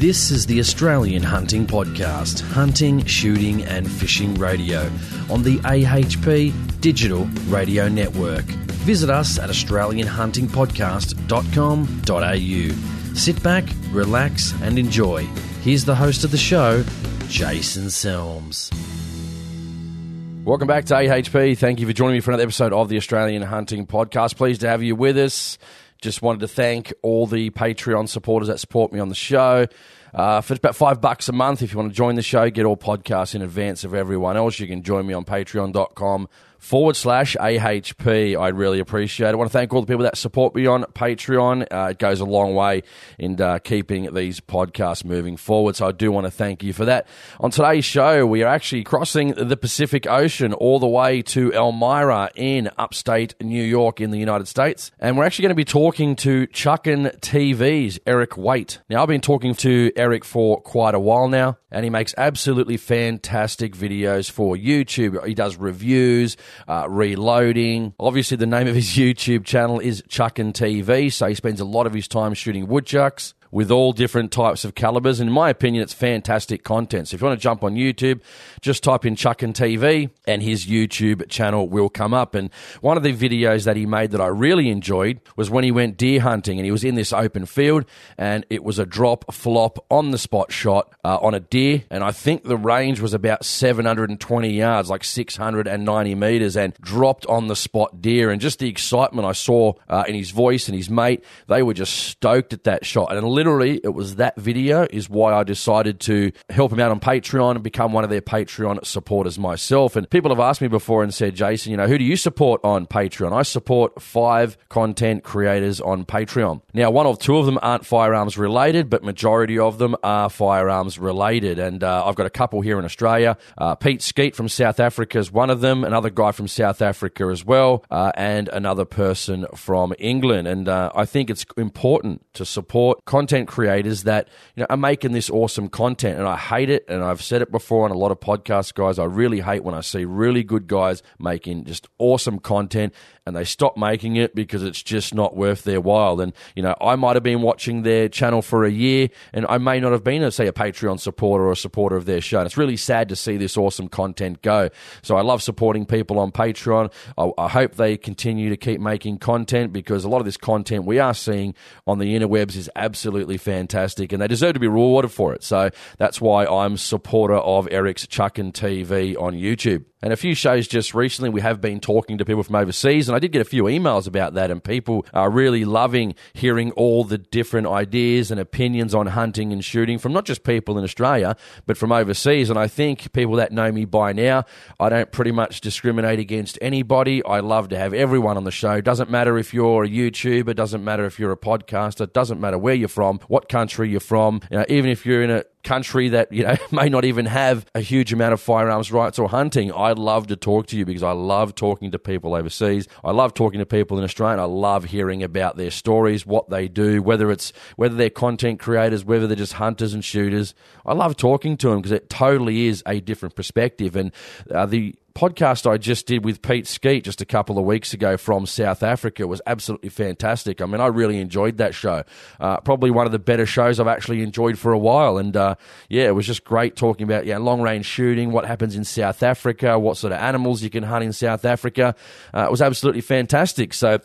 This is the Australian Hunting Podcast, hunting, shooting, and fishing radio on the AHP Digital Radio Network. Visit us at AustralianHuntingPodcast.com.au. Sit back, relax, and enjoy. Here's the host of the show, Jason Selms. Welcome back to AHP. Thank you for joining me for another episode of the Australian Hunting Podcast. Pleased to have you with us. Just wanted to thank all the Patreon supporters that support me on the show. Uh, for about five bucks a month, if you want to join the show, get all podcasts in advance of everyone else. You can join me on patreon.com forward slash AHP. I'd really appreciate it. I want to thank all the people that support me on Patreon. Uh, it goes a long way in uh, keeping these podcasts moving forward. So I do want to thank you for that. On today's show, we are actually crossing the Pacific Ocean all the way to Elmira in upstate New York in the United States. And we're actually going to be talking to Chuckin' TV's Eric Waite. Now, I've been talking to Eric for quite a while now, and he makes absolutely fantastic videos for YouTube. He does reviews uh, reloading. Obviously, the name of his YouTube channel is Chuckin' TV, so he spends a lot of his time shooting woodchucks with all different types of calibers. In my opinion, it's fantastic content. So if you want to jump on YouTube, just type in Chuckin' TV and his YouTube channel will come up. And one of the videos that he made that I really enjoyed was when he went deer hunting and he was in this open field and it was a drop flop on the spot shot uh, on a deer. And I think the range was about 720 yards, like 690 meters, and dropped on the spot deer. And just the excitement I saw uh, in his voice and his mate, they were just stoked at that shot. And literally, it was that video is why I decided to help him out on Patreon and become one of their Patreon supporters myself. And people have asked me before and said, Jason, you know, who do you support on Patreon? I support five content creators on Patreon. Now, one or two of them aren't firearms related, but majority of them are firearms related. And uh, I've got a couple here in Australia. Uh, Pete Skeet from South Africa is one of them, another guy from South Africa as well, uh, and another person from England. And uh, I think it's important to support content creators that you know are making this awesome content. And I hate it, and I've said it before on a lot of podcasts, guys. I really hate when I see really good guys making just awesome content and they stop making it because it's just not worth their while. And, you know, I might have been watching their channel for a year and I may not have been, a, say, a Patreon supporter or a supporter of their show. And it's really sad to see this awesome content go. So I love supporting people on Patreon. I, I hope they continue to keep making content because a lot of this content we are seeing on the interwebs is absolutely fantastic and they deserve to be rewarded for it. So that's why I'm supporter of Eric's Chuckin' TV on YouTube. And a few shows just recently, we have been talking to people from overseas, and I did get a few emails about that, and people are really loving hearing all the different ideas and opinions on hunting and shooting from not just people in Australia, but from overseas. And I think people that know me by now, I don't pretty much discriminate against anybody. I love to have everyone on the show. Doesn't matter if you're a YouTuber, doesn't matter if you're a podcaster, doesn't matter where you're from, what country you're from, you know, even if you're in a country that you know may not even have a huge amount of firearms rights or hunting i'd love to talk to you because i love talking to people overseas. I love talking to people in australia i love hearing about their stories what they do whether it's whether they're content creators whether they're just hunters and shooters. I love talking to them because it totally is a different perspective. And uh, the podcast I just did with Pete Skeet just a couple of weeks ago from South Africa was absolutely fantastic. I mean, I really enjoyed that show. Uh, probably one of the better shows I've actually enjoyed for a while. And uh, yeah, it was just great talking about yeah, long range shooting, what happens in South Africa, what sort of animals you can hunt in South Africa. Uh, it was absolutely fantastic. So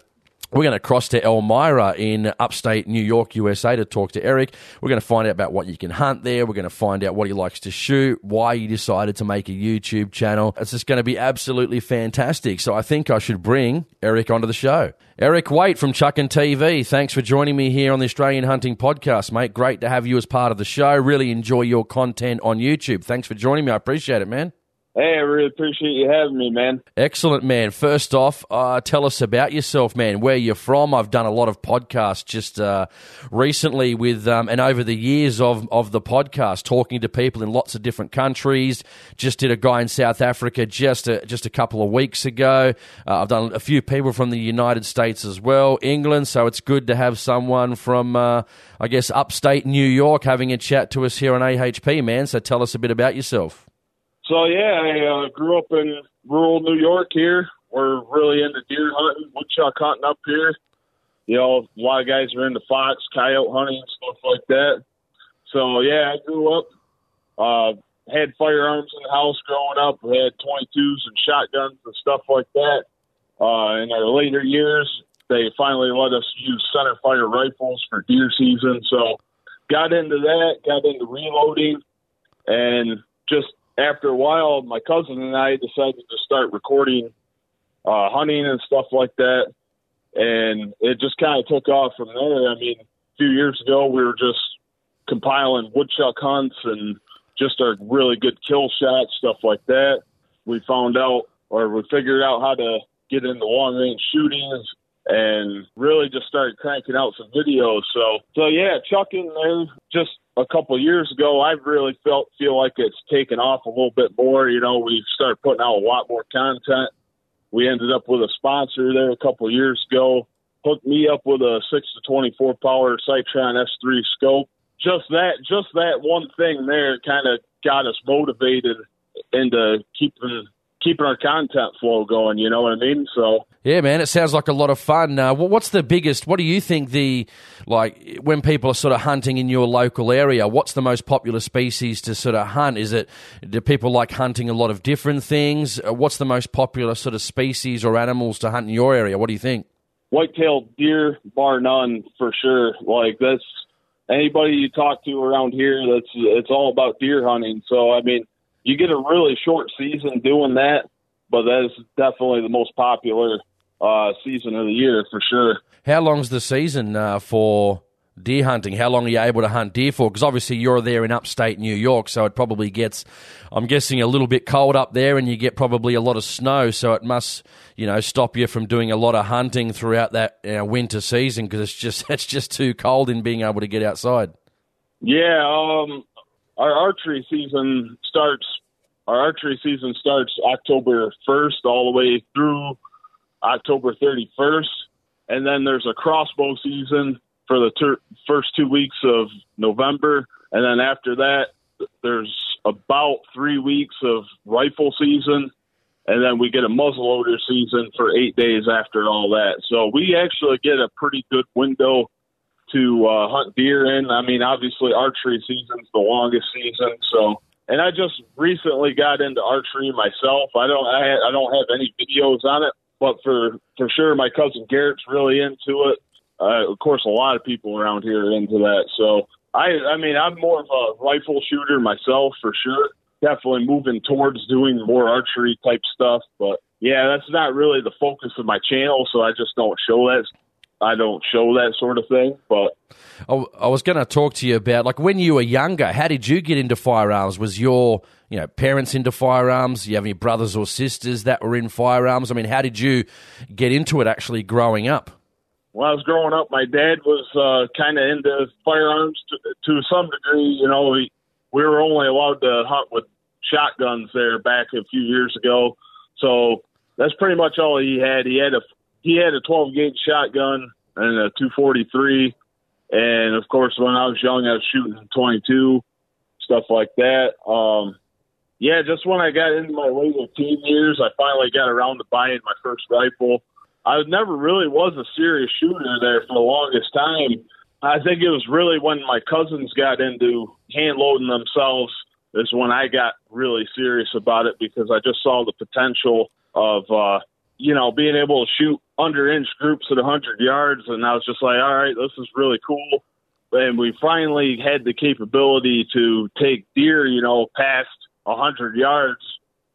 we're going to cross to Elmira in upstate New York, USA to talk to Eric. We're going to find out about what you can hunt there. We're going to find out what he likes to shoot, why he decided to make a YouTube channel. It's just going to be absolutely fantastic. So I think I should bring Eric onto the show. Eric Waite from Chuckin' TV, thanks for joining me here on the Australian Hunting Podcast, mate. Great to have you as part of the show. Really enjoy your content on YouTube. Thanks for joining me. I appreciate it, man. Hey, I really appreciate you having me, man. Excellent, man. First off, uh, tell us about yourself, man. Where you're from? I've done a lot of podcasts just uh, recently with, um, and over the years of of the podcast, talking to people in lots of different countries. Just did a guy in South Africa just a, just a couple of weeks ago. Uh, I've done a few people from the United States as well, England. So it's good to have someone from, uh, I guess, upstate New York having a chat to us here on AHP, man. So tell us a bit about yourself. So yeah, I uh, grew up in rural New York. Here, we're really into deer hunting, woodchuck hunting up here. You know, a lot of guys are into fox, coyote hunting, stuff like that. So yeah, I grew up. Uh, had firearms in the house growing up. We had 22s and shotguns and stuff like that. Uh, in our later years, they finally let us use center fire rifles for deer season. So got into that, got into reloading, and just after a while, my cousin and I decided to start recording uh, hunting and stuff like that. And it just kind of took off from there. I mean, a few years ago, we were just compiling woodchuck hunts and just our really good kill shots, stuff like that. We found out or we figured out how to get into long range shootings and really just started cranking out some videos. So, so yeah, chucking there just a couple years ago, I really felt feel like it's taken off a little bit more. You know, we started putting out a lot more content. We ended up with a sponsor there a couple years ago. Hooked me up with a six to twenty four power Sightron S three scope. Just that, just that one thing there, kind of got us motivated into keeping keeping our content flow going. You know what I mean? So yeah, man, it sounds like a lot of fun. Uh, what's the biggest? What do you think the like when people are sort of hunting in your local area? What's the most popular species to sort of hunt? Is it do people like hunting a lot of different things? Uh, what's the most popular sort of species or animals to hunt in your area? What do you think? White-tailed deer, bar none, for sure. Like that's anybody you talk to around here. That's it's all about deer hunting. So I mean you get a really short season doing that, but that is definitely the most popular uh, season of the year for sure. How long's the season uh, for deer hunting? How long are you able to hunt deer for? Because obviously you're there in upstate New York, so it probably gets, I'm guessing, a little bit cold up there, and you get probably a lot of snow, so it must, you know, stop you from doing a lot of hunting throughout that you know, winter season because it's just it's just too cold in being able to get outside. Yeah, um, our archery season starts. Our archery season starts October first all the way through October 31st, and then there's a crossbow season for the ter- first two weeks of November, and then after that, there's about three weeks of rifle season, and then we get a muzzleloader season for eight days after all that. So we actually get a pretty good window to uh, hunt deer in. I mean, obviously archery season's the longest season, so. And I just recently got into archery myself. I don't, I, I don't have any videos on it, but for for sure, my cousin Garrett's really into it. Uh, of course, a lot of people around here are into that. So I, I mean, I'm more of a rifle shooter myself for sure. Definitely moving towards doing more archery type stuff, but yeah, that's not really the focus of my channel. So I just don't show that I don't show that sort of thing. But I was going to talk to you about like when you were younger. How did you get into firearms? Was your you know parents into firearms? You have any brothers or sisters that were in firearms? I mean, how did you get into it actually growing up? When I was growing up, my dad was uh, kind of into firearms to, to some degree. You know, we, we were only allowed to hunt with shotguns there back a few years ago, so that's pretty much all he had. He had a he had a 12 gauge shotgun and a 243. And of course, when I was young, I was shooting 22, stuff like that. Um, yeah, just when I got into my later teen years, I finally got around to buying my first rifle. I never really was a serious shooter there for the longest time. I think it was really when my cousins got into hand loading themselves is when I got really serious about it because I just saw the potential of uh, you know, being able to shoot under inch groups at 100 yards. And I was just like, all right, this is really cool. And we finally had the capability to take deer, you know, past 100 yards,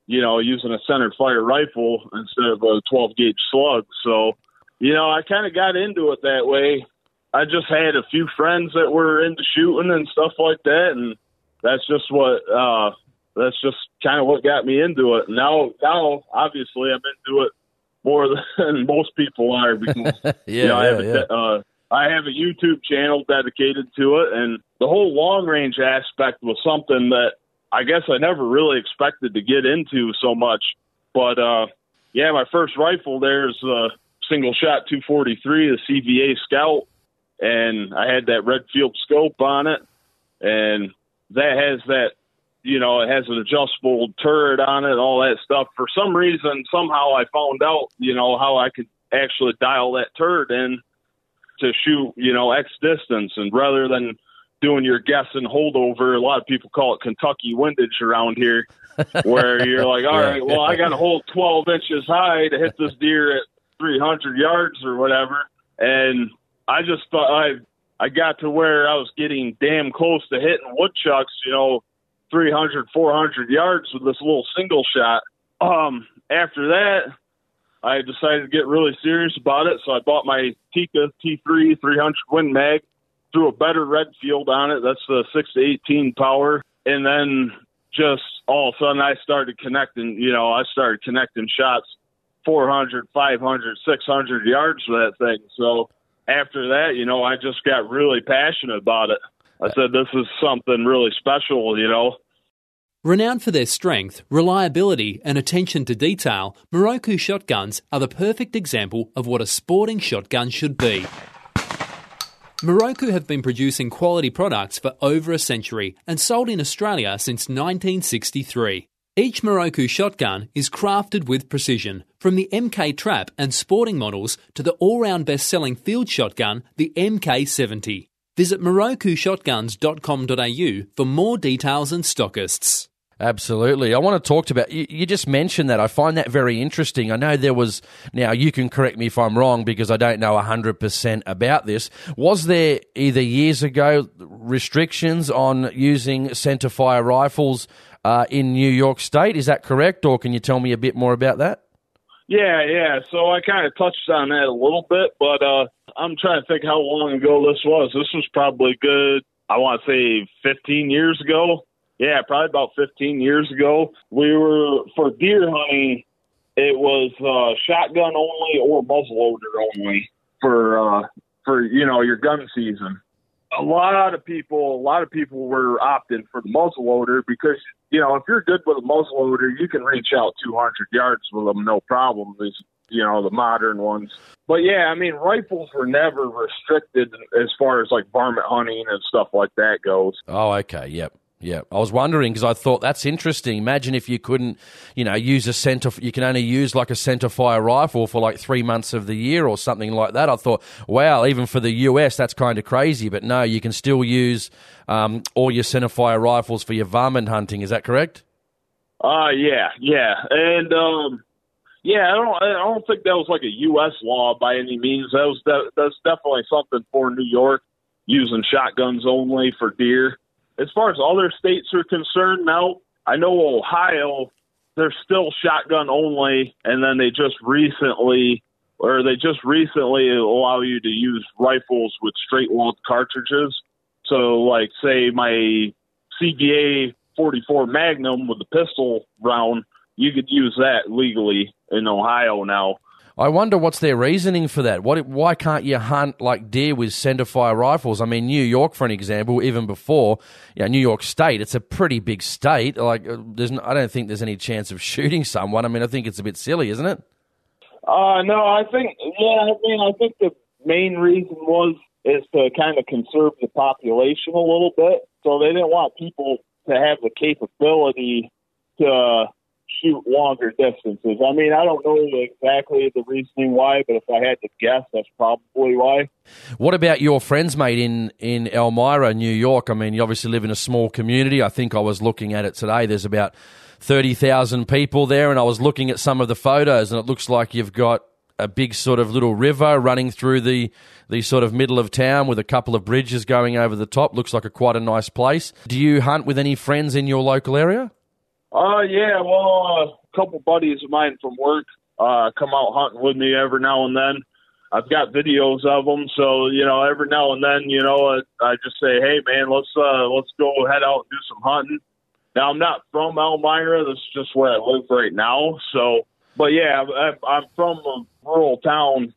you know, using a center fire rifle instead of a 12 gauge slug. So, you know, I kind of got into it that way. I just had a few friends that were into shooting and stuff like that. And that's just what, uh, that's just kind of what got me into it. Now, now, obviously, I'm into it more than most people are because yeah, you know, I have yeah. a, uh, I have a YouTube channel dedicated to it, and the whole long range aspect was something that I guess I never really expected to get into so much. But uh, yeah, my first rifle there's a single shot 243, the CVA Scout, and I had that Redfield scope on it, and that has that you know, it has an adjustable turret on it, all that stuff. For some reason, somehow I found out, you know, how I could actually dial that turret in to shoot, you know, X distance. And rather than doing your guess and holdover. A lot of people call it Kentucky windage around here, where you're like, all right, well, I got to hold 12 inches high to hit this deer at 300 yards or whatever. And I just thought I I got to where I was getting damn close to hitting woodchucks, you know, 300, 400 yards with this little single shot. Um, after that, I decided to get really serious about it. So I bought my Tikka T3 300 Win Mag, threw a better Redfield on it. That's the 6 to 18 power. And then just all of a sudden I started connecting, you know, I started connecting shots 400, 500, 600 yards with that thing. So after that, you know, I just got really passionate about it. I said, this is something really special, you know. Renowned for their strength, reliability, and attention to detail, Miroku shotguns are the perfect example of what a sporting shotgun should be. Miroku have been producing quality products for over a century and sold in Australia since 1963. Each Miroku shotgun is crafted with precision, from the MK Trap and sporting models to the all round best selling field shotgun, the MK70. Visit mirokushotguns.com.au for more details and stockists. Absolutely. I want to talk to about you, you just mentioned that. I find that very interesting. I know there was now you can correct me if I'm wrong because I don't know 100% about this. Was there either years ago restrictions on using centerfire rifles uh, in New York State? Is that correct or can you tell me a bit more about that? Yeah, yeah. So I kind of touched on that a little bit, but uh, I'm trying to think how long ago this was. This was probably good. I want to say 15 years ago yeah, probably about 15 years ago. We were for deer hunting. It was uh, shotgun only or muzzleloader only for uh, for you know your gun season. A lot of people, a lot of people were opting for the muzzleloader because you know if you're good with a muzzleloader, you can reach out 200 yards with them no problem. These you know the modern ones. But yeah, I mean rifles were never restricted as far as like varmint hunting and stuff like that goes. Oh, okay, yep. Yeah, I was wondering because I thought that's interesting. Imagine if you couldn't, you know, use a center. You can only use like a center fire rifle for like three months of the year or something like that. I thought, wow, even for the US, that's kind of crazy. But no, you can still use um, all your center fire rifles for your varmint hunting. Is that correct? Uh yeah, yeah, and um, yeah, I don't, I don't think that was like a U.S. law by any means. That was that, that's definitely something for New York using shotguns only for deer as far as other states are concerned, now I know Ohio, they're still shotgun only, and then they just recently, or they just recently allow you to use rifles with straight walled cartridges. So, like, say my CVA 44 Magnum with the pistol round, you could use that legally in Ohio now. I wonder what's their reasoning for that. What, why can't you hunt like deer with centerfire rifles? I mean, New York, for an example, even before, you know, New York State, it's a pretty big state. Like, uh, there's, no, I don't think there's any chance of shooting someone. I mean, I think it's a bit silly, isn't it? Uh, no, I think, yeah, I mean, I think the main reason was is to kind of conserve the population a little bit. So they didn't want people to have the capability to shoot longer distances. I mean, I don't know exactly the reasoning why, but if I had to guess, that's probably why. What about your friends, mate, in, in Elmira, New York? I mean, you obviously live in a small community. I think I was looking at it today. There's about 30,000 people there, and I was looking at some of the photos, and it looks like you've got a big sort of little river running through the the sort of middle of town with a couple of bridges going over the top. Looks like a quite a nice place. Do you hunt with any friends in your local area? Uh, yeah, well, uh, a couple buddies of mine from work uh, come out hunting with me every now and then. I've got videos of them, so you know, every now and then, you know, I, I just say, "Hey, man, let's uh, let's go head out and do some hunting." Now, I'm not from Elmira. This is just where I live right now. So, but yeah, I'm, I'm from a rural town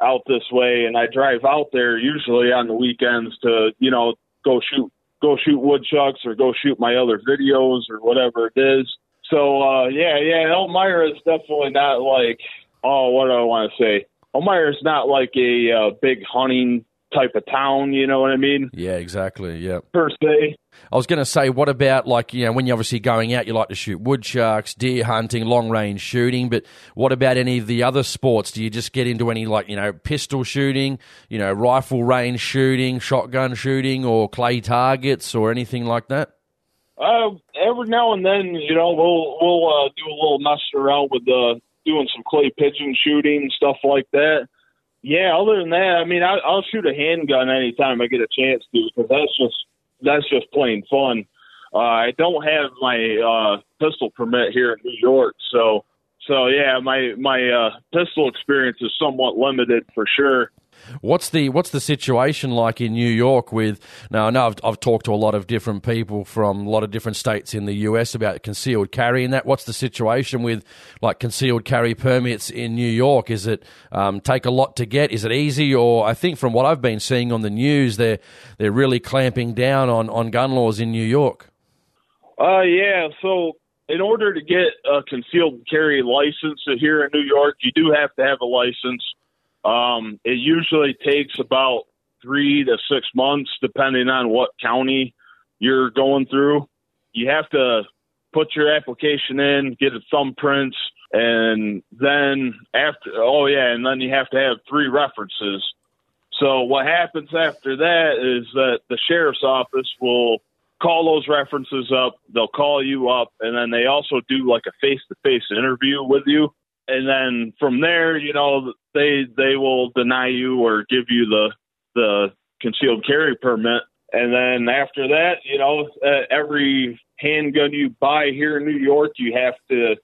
out this way, and I drive out there usually on the weekends to, you know, go shoot go shoot woodchucks or go shoot my other videos or whatever it is. So uh, yeah, yeah, Elmira is definitely not like oh, what do I want to say? Elmira is not like a uh, big hunting type of town. You know what I mean? Yeah, exactly. Yeah. Per se. I was going to say, what about like you know when you're obviously going out, you like to shoot woodchucks, deer hunting, long range shooting, but what about any of the other sports? Do you just get into any like you know pistol shooting, you know rifle range shooting, shotgun shooting, or clay targets, or anything like that? Uh, every now and then, you know, we'll we'll uh, do a little messing around with uh, doing some clay pigeon shooting stuff like that. Yeah, other than that, I mean, I, I'll shoot a handgun anytime I get a chance to because that's just that's just plain fun. Uh, I don't have my uh, pistol permit here in New York, so so yeah, my my uh, pistol experience is somewhat limited for sure. What's the what's the situation like in New York with now I know I've, I've, talked to a lot of different people from a lot of different states in the US about concealed carry and that. What's the situation with like concealed carry permits in New York? Is it um, take a lot to get? Is it easy? Or I think from what I've been seeing on the news they're they're really clamping down on, on gun laws in New York. Uh yeah. So in order to get a concealed carry license here in New York you do have to have a license um, it usually takes about three to six months, depending on what county you're going through. You have to put your application in, get a thumbprints, and then after, oh yeah, and then you have to have three references. So what happens after that is that the sheriff's office will call those references up. They'll call you up, and then they also do like a face-to-face interview with you and then from there, you know, they they will deny you or give you the the concealed carry permit, and then after that, you know, uh, every handgun you buy here in New York, you have to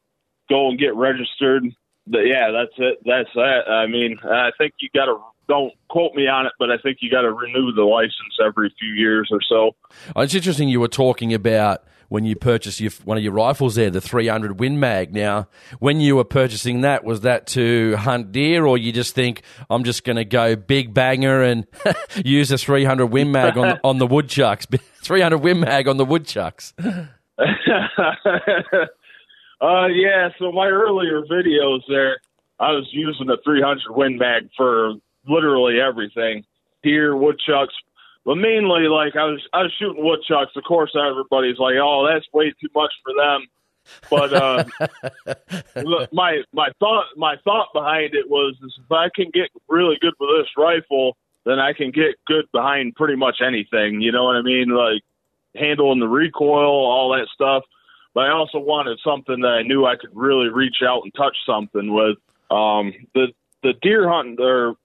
go and get registered. But yeah, that's it. That's that. I mean, I think you got to don't quote me on it, but I think you got to renew the license every few years or so. Oh, it's interesting you were talking about when you purchased your, one of your rifles there, the 300 Win Mag. Now, when you were purchasing that, was that to hunt deer, or you just think I'm just going to go big banger and use a 300 Win Mag on on the woodchucks? 300 Win Mag on the woodchucks. uh, yeah. So my earlier videos there, I was using the 300 Win Mag for literally everything: deer, woodchucks, but mainly, like I was, I was shooting woodchucks. Of course, everybody's like, "Oh, that's way too much for them." But uh, my my thought my thought behind it was, is if I can get really good with this rifle, then I can get good behind pretty much anything. You know what I mean? Like handling the recoil, all that stuff. But I also wanted something that I knew I could really reach out and touch something with. Um, the the deer hunting or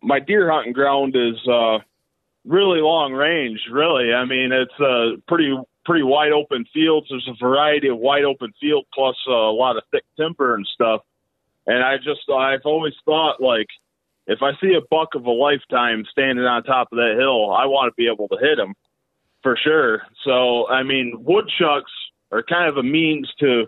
my deer hunting ground is uh, really long range. Really, I mean, it's a pretty pretty wide open fields. There's a variety of wide open field plus a lot of thick timber and stuff. And I just I've always thought like if I see a buck of a lifetime standing on top of that hill, I want to be able to hit him for sure. So I mean, woodchucks are kind of a means to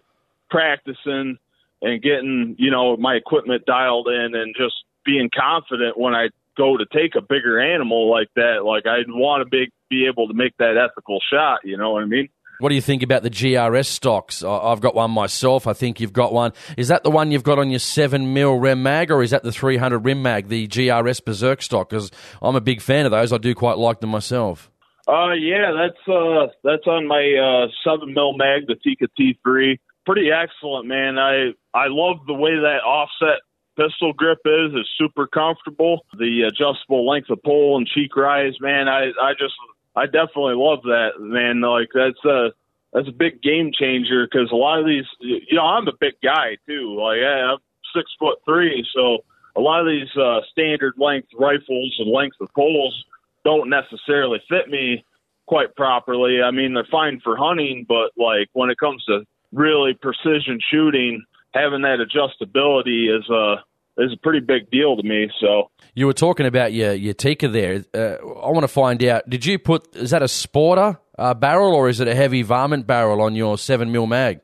practicing and getting you know my equipment dialed in and just being confident when I go to take a bigger animal like that, like I'd want to be be able to make that ethical shot. You know what I mean? What do you think about the GRS stocks? I've got one myself. I think you've got one. Is that the one you've got on your seven mil Rem Mag, or is that the three hundred Rem Mag, the GRS Berserk stock? Because I'm a big fan of those. I do quite like them myself. Uh, yeah, that's uh, that's on my uh, seven mil mag, the Tikka T3. Pretty excellent, man. I I love the way that offset pistol grip is is super comfortable. The adjustable length of pull and cheek rise, man, I I just I definitely love that, man. Like that's a that's a big game changer because a lot of these, you know, I'm a big guy too. Like I'm six foot three, so a lot of these uh, standard length rifles and length of poles don't necessarily fit me quite properly. I mean, they're fine for hunting, but like when it comes to really precision shooting, having that adjustability is a is a pretty big deal to me. So you were talking about your your Tikka there. Uh, I want to find out. Did you put is that a sporter uh, barrel or is it a heavy varmint barrel on your seven mil mag?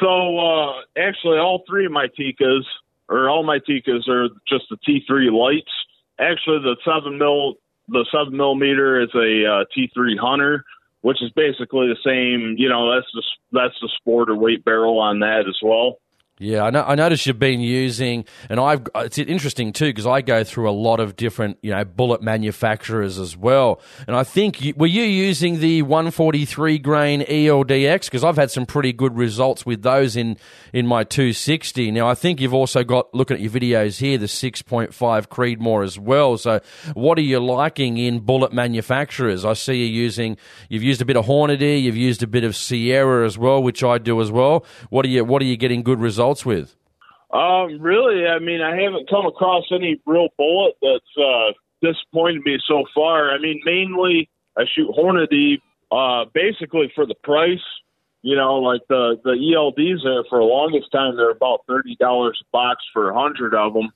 So uh, actually, all three of my Tikkas or all my tikas are just the T3 lights. Actually, the seven mil the seven millimeter is a uh, T3 Hunter, which is basically the same. You know, that's the that's the sport or weight barrel on that as well. Yeah, I, know, I noticed you've been using, and I've. It's interesting too because I go through a lot of different, you know, bullet manufacturers as well. And I think you, were you using the 143 grain ELDX because I've had some pretty good results with those in in my 260. Now I think you've also got looking at your videos here the 6.5 Creedmoor as well. So what are you liking in bullet manufacturers? I see you using. You've used a bit of Hornady, you've used a bit of Sierra as well, which I do as well. What are you What are you getting good results? With? Um, really, I mean, I haven't come across any real bullet that's uh, disappointed me so far. I mean, mainly I shoot Hornady uh, basically for the price. You know, like the the ELDs there for the longest time, they're about thirty dollars a box for a hundred of them.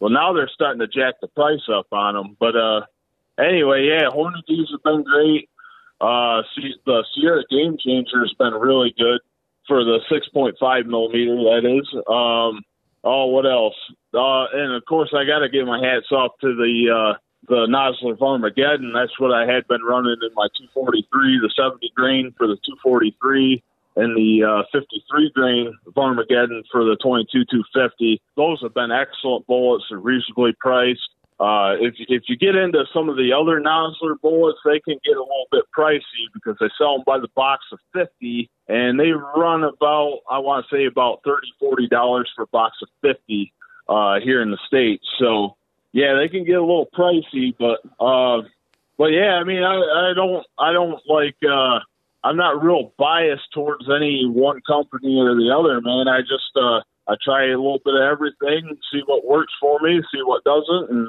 Well, now they're starting to jack the price up on them. But uh, anyway, yeah, Hornady's have been great. Uh, the Sierra Game Changer has been really good for the 6.5 millimeter. That is. Um, oh, what else? Uh, and of course, I got to give my hats off to the uh, the Nosler Varmageddon. That's what I had been running in my 243, the 70 grain for the 243, and the uh, 53 grain Varmageddon for the 22 250. Those have been excellent bullets. They're reasonably priced. Uh, if if you get into some of the other Nosler bullets, they can get a little bit pricey because they sell them by the box of fifty, and they run about I want to say about thirty forty dollars for a box of fifty uh, here in the states. So yeah, they can get a little pricey, but uh, but yeah, I mean I, I don't I don't like uh, I'm not real biased towards any one company or the other, man. I just uh, I try a little bit of everything, see what works for me, see what doesn't, and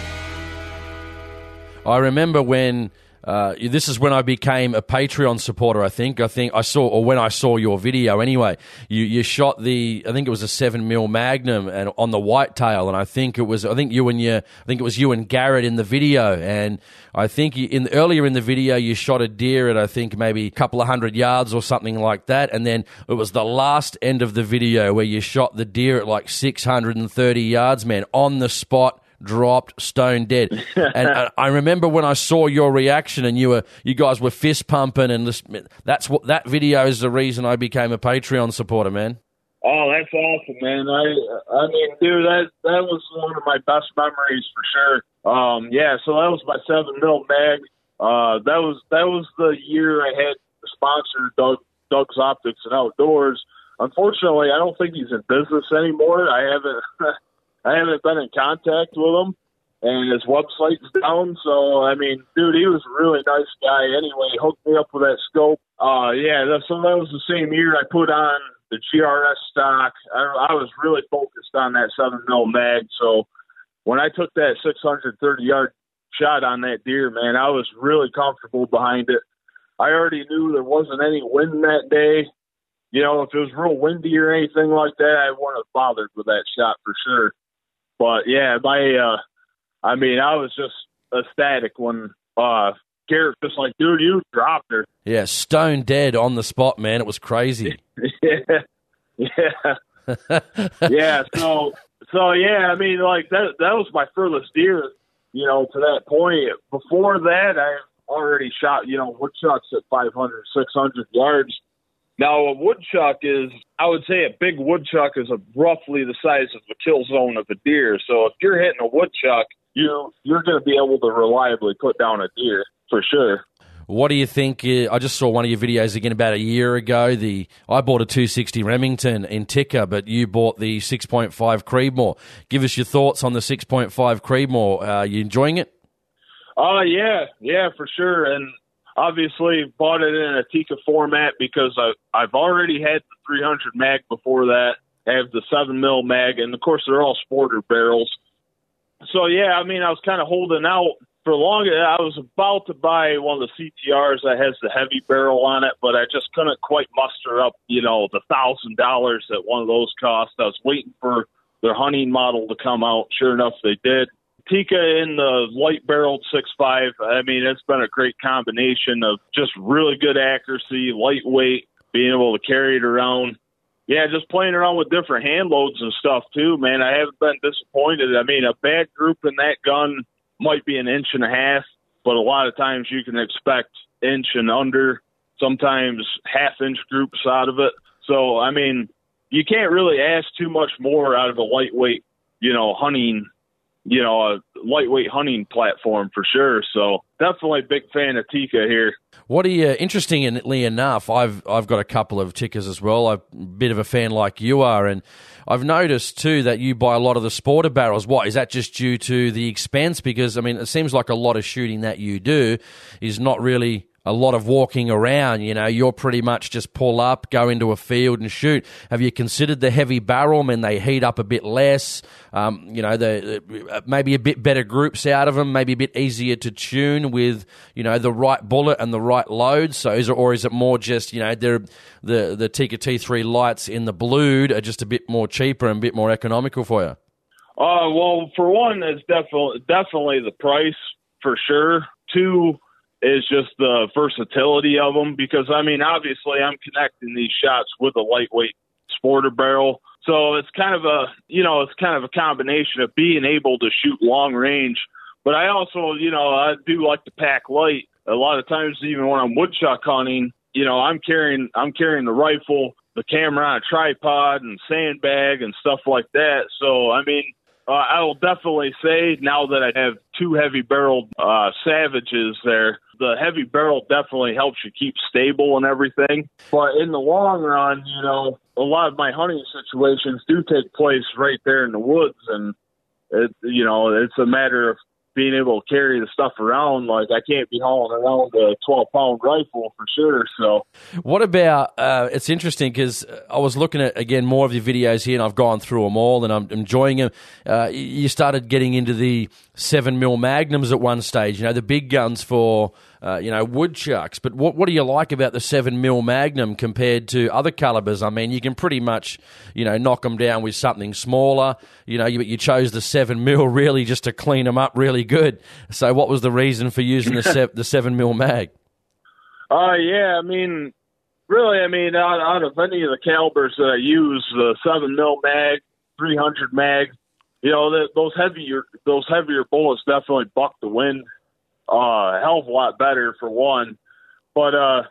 I remember when uh, this is when I became a Patreon supporter. I think. I think I saw, or when I saw your video. Anyway, you, you shot the. I think it was a seven mil Magnum and on the whitetail, and I think it was. I think you and your. I think it was you and Garrett in the video, and I think in earlier in the video you shot a deer at I think maybe a couple of hundred yards or something like that, and then it was the last end of the video where you shot the deer at like six hundred and thirty yards, man, on the spot dropped, stone dead. and I remember when I saw your reaction, and you were you guys were fist pumping, and this, that's what that video is the reason I became a Patreon supporter, man. Oh, that's awesome, man! I I mean, dude, that that was one of my best memories for sure. Um, yeah, so that was my seven mil mag. Uh, that was that was the year I had sponsored Doug Doug's Optics and Outdoors. Unfortunately, I don't think he's in business anymore. I haven't I haven't been in contact with him, and his website's down. So I mean, dude, he was a really nice guy. Anyway, he hooked me up with that scope. Uh, yeah, that, so that was the same year I put on the GRS stock. I, I was really focused on that seven mil mag. So when I took that 630 yard shot on that deer, man, I was really comfortable behind it. I already knew there wasn't any wind that day. You know, if it was real windy or anything like that, I wouldn't have bothered with that shot for sure. But yeah, my uh, I mean, I was just ecstatic when uh, Garrett just like, dude, you dropped her. Yeah, stone dead on the spot, man. It was crazy. yeah, yeah, yeah. So, so yeah. I mean, like that. That was my furthest deer. You know, to that point. Before that, I already shot. You know, woodchucks at 500, 600 yards. Now, a woodchuck is, I would say, a big woodchuck is a, roughly the size of the kill zone of a deer. So if you're hitting a woodchuck, you you're going to be able to reliably put down a deer for sure. What do you think? Uh, I just saw one of your videos again about a year ago. The I bought a 260 Remington in Tikka, but you bought the 6.5 Creedmoor. Give us your thoughts on the 6.5 Creedmoor. Uh, are you enjoying it? Oh uh, yeah, yeah, for sure. And obviously bought it in a Tikka format because I, I've already had the 300 mag before that. I have the 7 mil mag, and of course, they're all sporter barrels. So, yeah, I mean, I was kind of holding out for long, I was about to buy one of the CTRs that has the heavy barrel on it, but I just couldn't quite muster up, you know, the thousand dollars that one of those cost. I was waiting for their hunting model to come out. Sure enough, they did. Tikka in the light barreled six five. I mean, it's been a great combination of just really good accuracy, lightweight, being able to carry it around. Yeah, just playing around with different hand loads and stuff too, man. I haven't been disappointed. I mean, a bad group in that gun might be an inch and a half, but a lot of times you can expect inch and under, sometimes half inch groups out of it. So, I mean, you can't really ask too much more out of a lightweight, you know, hunting, you know, a lightweight hunting platform for sure. So, definitely a big fan of Tikka here. What are you? Uh, Interestingly enough, I've I've got a couple of Tikkas as well. I'm a bit of a fan like you are, and I've noticed too that you buy a lot of the sporter barrels. What is that just due to the expense? Because I mean, it seems like a lot of shooting that you do is not really a lot of walking around. You know, you're pretty much just pull up, go into a field and shoot. Have you considered the heavy barrel? I mean, they heat up a bit less. Um, you know, the, the, maybe a bit better groups out of them, maybe a bit easier to tune with, you know, the right bullet and the right load. So, is it, or is it more just, you know, the the Tikka T3 lights in the blued are just a bit more cheaper and a bit more economical for you? Uh, well, for one, it's definitely definitely the price for sure. Two is just the versatility of them because I mean obviously I'm connecting these shots with a lightweight sporter barrel. So it's kind of a you know, it's kind of a combination of being able to shoot long range. But I also, you know, I do like to pack light. A lot of times even when I'm woodchuck hunting, you know, I'm carrying I'm carrying the rifle, the camera on a tripod and sandbag and stuff like that. So I mean uh, I will definitely say now that I have two heavy barreled uh, Savages there, the heavy barrel definitely helps you keep stable and everything. But in the long run, you know, a lot of my hunting situations do take place right there in the woods, and it, you know, it's a matter of being able to carry the stuff around. Like I can't be hauling around a 12 pound rifle for sure. So, what about? Uh, it's interesting because I was looking at again more of your videos here, and I've gone through them all, and I'm enjoying them. Uh, you started getting into the seven mil magnums at one stage. You know, the big guns for uh, you know, woodchucks. But what what do you like about the seven mil Magnum compared to other calibers? I mean, you can pretty much, you know, knock them down with something smaller. You know, you, you chose the seven mil really just to clean them up really good. So, what was the reason for using the se- the seven mil mag? Uh, yeah, I mean, really, I mean, out, out of any of the calibers that I use, the seven mil mag, three hundred mag, you know, those heavier those heavier bullets definitely buck the wind uh, a hell of a lot better for one. But uh,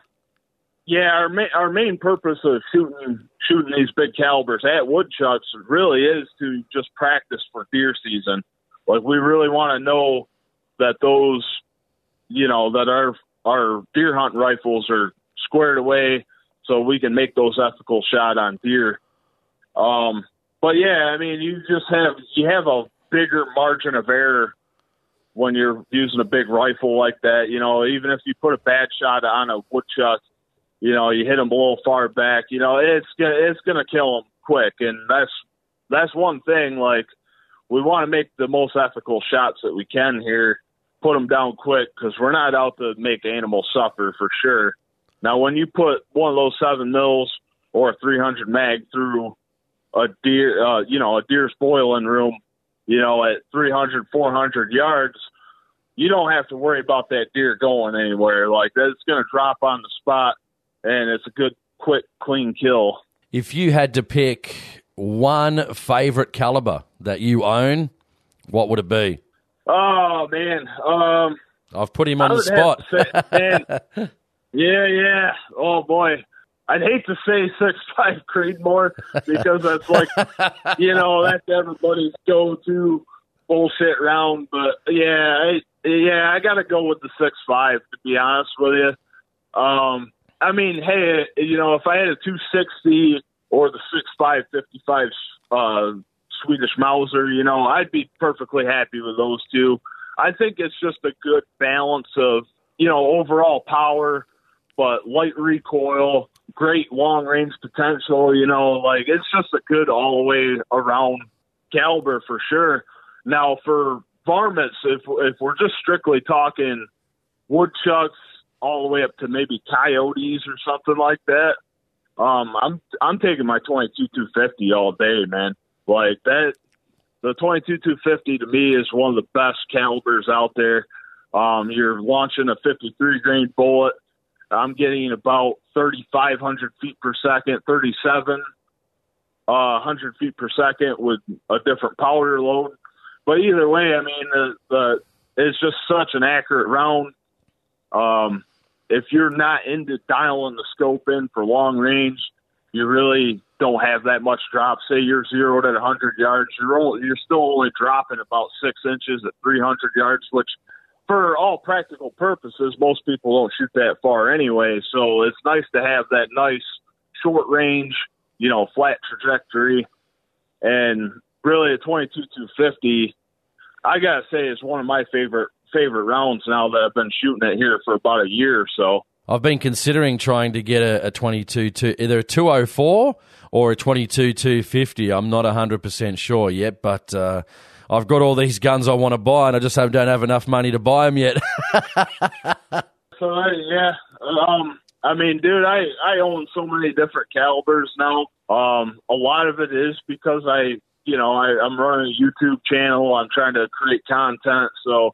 yeah, our ma- our main purpose of shooting shooting these big calibers at woodchucks really is to just practice for deer season. Like we really want to know that those, you know, that our our deer hunt rifles are squared away, so we can make those ethical shot on deer. Um, but yeah, I mean, you just have you have a bigger margin of error when you're using a big rifle like that. You know, even if you put a bad shot on a woodchuck, you know, you hit them a little far back. You know, it's it's gonna kill them quick, and that's that's one thing. Like we want to make the most ethical shots that we can here, put them down quick because we're not out to make animals suffer for sure. Now, when you put one of those seven mils or a 300 mag through a deer, uh, you know, a deer's boiling room, you know, at 300, 400 yards, you don't have to worry about that deer going anywhere. Like that, it's going to drop on the spot, and it's a good, quick, clean kill. If you had to pick one favorite caliber that you own, what would it be? Oh man, um, I've put him on the spot. Say, man, yeah, yeah. Oh boy, I'd hate to say six five Creedmoor because that's like you know that's everybody's go to bullshit round. But yeah, I, yeah, I got to go with the six five to be honest with you. Um, I mean, hey, you know, if I had a two sixty or the six five fifty five uh, Swedish Mauser, you know, I'd be perfectly happy with those two. I think it's just a good balance of you know overall power, but light recoil great long range potential. You know, like it's just a good all the way around caliber for sure. Now for varmints, if if we're just strictly talking woodchucks all the way up to maybe coyotes or something like that, um, I'm I'm taking my 22 250 all day, man. Like that, the 22 250 to me is one of the best calibers out there. Um, you're launching a 53 grain bullet. I'm getting about 3,500 feet per second, 37 uh, 100 feet per second with a different powder load. But either way, I mean, the, the it's just such an accurate round. Um, if you're not into dialing the scope in for long range, you really don't have that much drop. Say you're zeroed at 100 yards, you're only, you're still only dropping about six inches at 300 yards, which for all practical purposes, most people don't shoot that far anyway. So it's nice to have that nice short range, you know, flat trajectory, and really a 22 250. I gotta say, is one of my favorite favorite rounds now that I've been shooting it here for about a year or so. I've been considering trying to get a, a 22 to either a 204 or a 22 250. I'm not 100% sure yet, but uh, I've got all these guns I want to buy and I just don't have enough money to buy them yet. so, yeah, um, I mean, dude, I, I own so many different calibers now. Um, a lot of it is because I, you know, I, I'm running a YouTube channel. I'm trying to create content. So,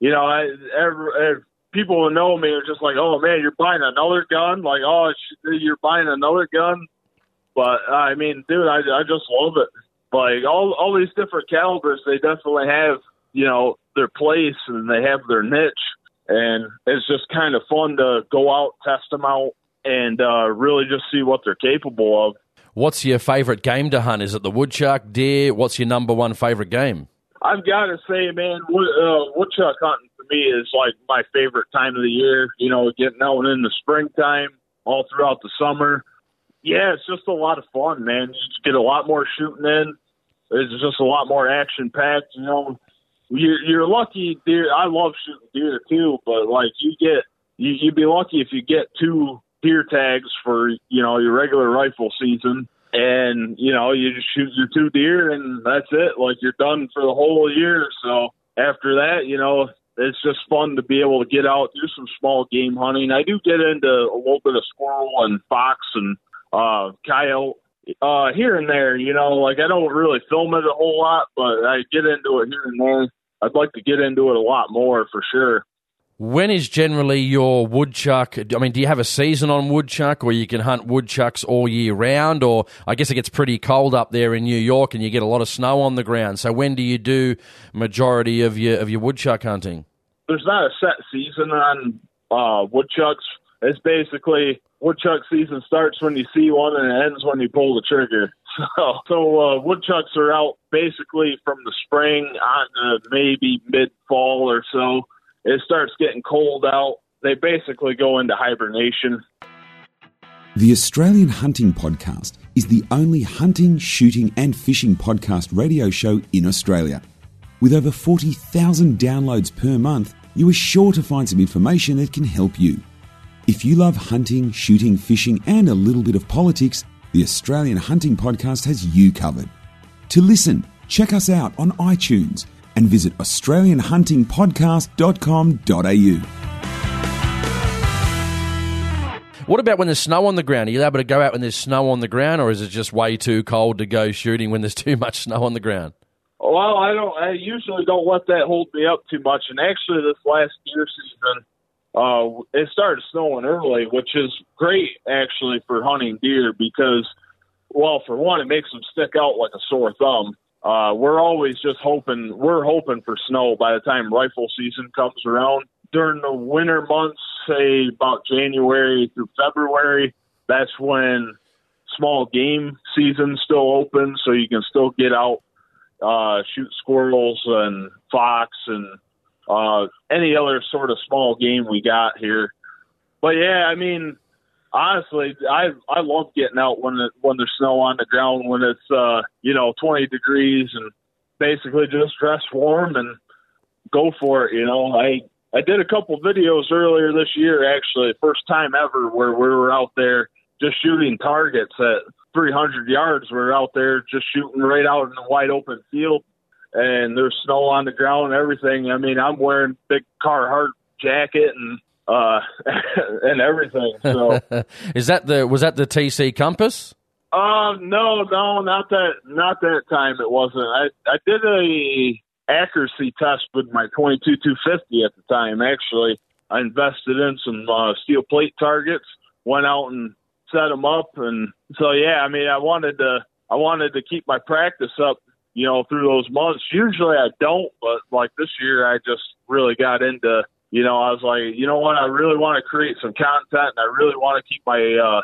you know, I, every, every people who know me are just like, "Oh man, you're buying another gun?" Like, "Oh, you're buying another gun?" But I mean, dude, I I just love it. Like all all these different calibers, they definitely have you know their place and they have their niche, and it's just kind of fun to go out, test them out, and uh, really just see what they're capable of. What's your favorite game to hunt? Is it the woodchuck, deer? What's your number one favorite game? I've got to say, man, wood, uh, woodchuck hunting for me is like my favorite time of the year. You know, getting out in the springtime, all throughout the summer. Yeah, it's just a lot of fun, man. You just get a lot more shooting in. It's just a lot more action packed. You know, you're, you're lucky deer. I love shooting deer too, but like you get, you, you'd be lucky if you get two deer tags for you know your regular rifle season and you know you just shoot your two deer and that's it like you're done for the whole year so after that you know it's just fun to be able to get out do some small game hunting i do get into a little bit of squirrel and fox and uh coyote uh here and there you know like i don't really film it a whole lot but i get into it here and there i'd like to get into it a lot more for sure when is generally your woodchuck? I mean, do you have a season on woodchuck, or you can hunt woodchucks all year round? Or I guess it gets pretty cold up there in New York, and you get a lot of snow on the ground. So when do you do majority of your of your woodchuck hunting? There's not a set season on uh, woodchucks. It's basically woodchuck season starts when you see one and it ends when you pull the trigger. So, so uh, woodchucks are out basically from the spring on to maybe mid fall or so it starts getting cold out, they basically go into hibernation. The Australian Hunting Podcast is the only hunting, shooting, and fishing podcast radio show in Australia. With over 40,000 downloads per month, you are sure to find some information that can help you. If you love hunting, shooting, fishing, and a little bit of politics, the Australian Hunting Podcast has you covered. To listen, check us out on iTunes and visit australianhuntingpodcast.com.au. What about when there's snow on the ground? Are you able to go out when there's snow on the ground, or is it just way too cold to go shooting when there's too much snow on the ground? Well, I don't. I usually don't let that hold me up too much. And actually, this last deer season, uh, it started snowing early, which is great actually for hunting deer because, well, for one, it makes them stick out like a sore thumb uh, we're always just hoping we're hoping for snow by the time rifle season comes around. During the winter months, say about January through February, that's when small game season still open, so you can still get out, uh, shoot squirrels and fox and uh, any other sort of small game we got here. But yeah, I mean, honestly, I I love getting out when it, when there's snow on the ground when it's uh you know 20 degrees and basically just dress warm and go for it. You know, I I did a couple videos earlier this year, actually, first time ever, where we were out there just shooting targets at 300 yards. We are out there just shooting right out in the wide open field, and there's snow on the ground and everything. I mean, I'm wearing big Carhartt jacket and uh and everything. So is that the was that the TC Compass? Uh no, no, not that not that time it wasn't. I I did a accuracy test with my 22 250 at the time actually. I invested in some uh, steel plate targets, went out and set them up and so yeah, I mean I wanted to I wanted to keep my practice up, you know, through those months. Usually I don't, but like this year I just really got into you know, I was like, you know what, I really want to create some content and I really want to keep my uh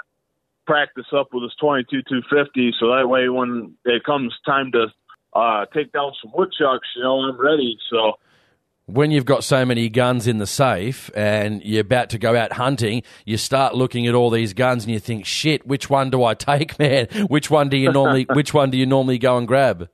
practice up with this 22 250 so that way when it comes time to uh take down some woodchucks, you know, I'm ready. So when you've got so many guns in the safe and you're about to go out hunting, you start looking at all these guns and you think, "Shit, which one do I take, man? Which one do you normally which one do you normally go and grab?"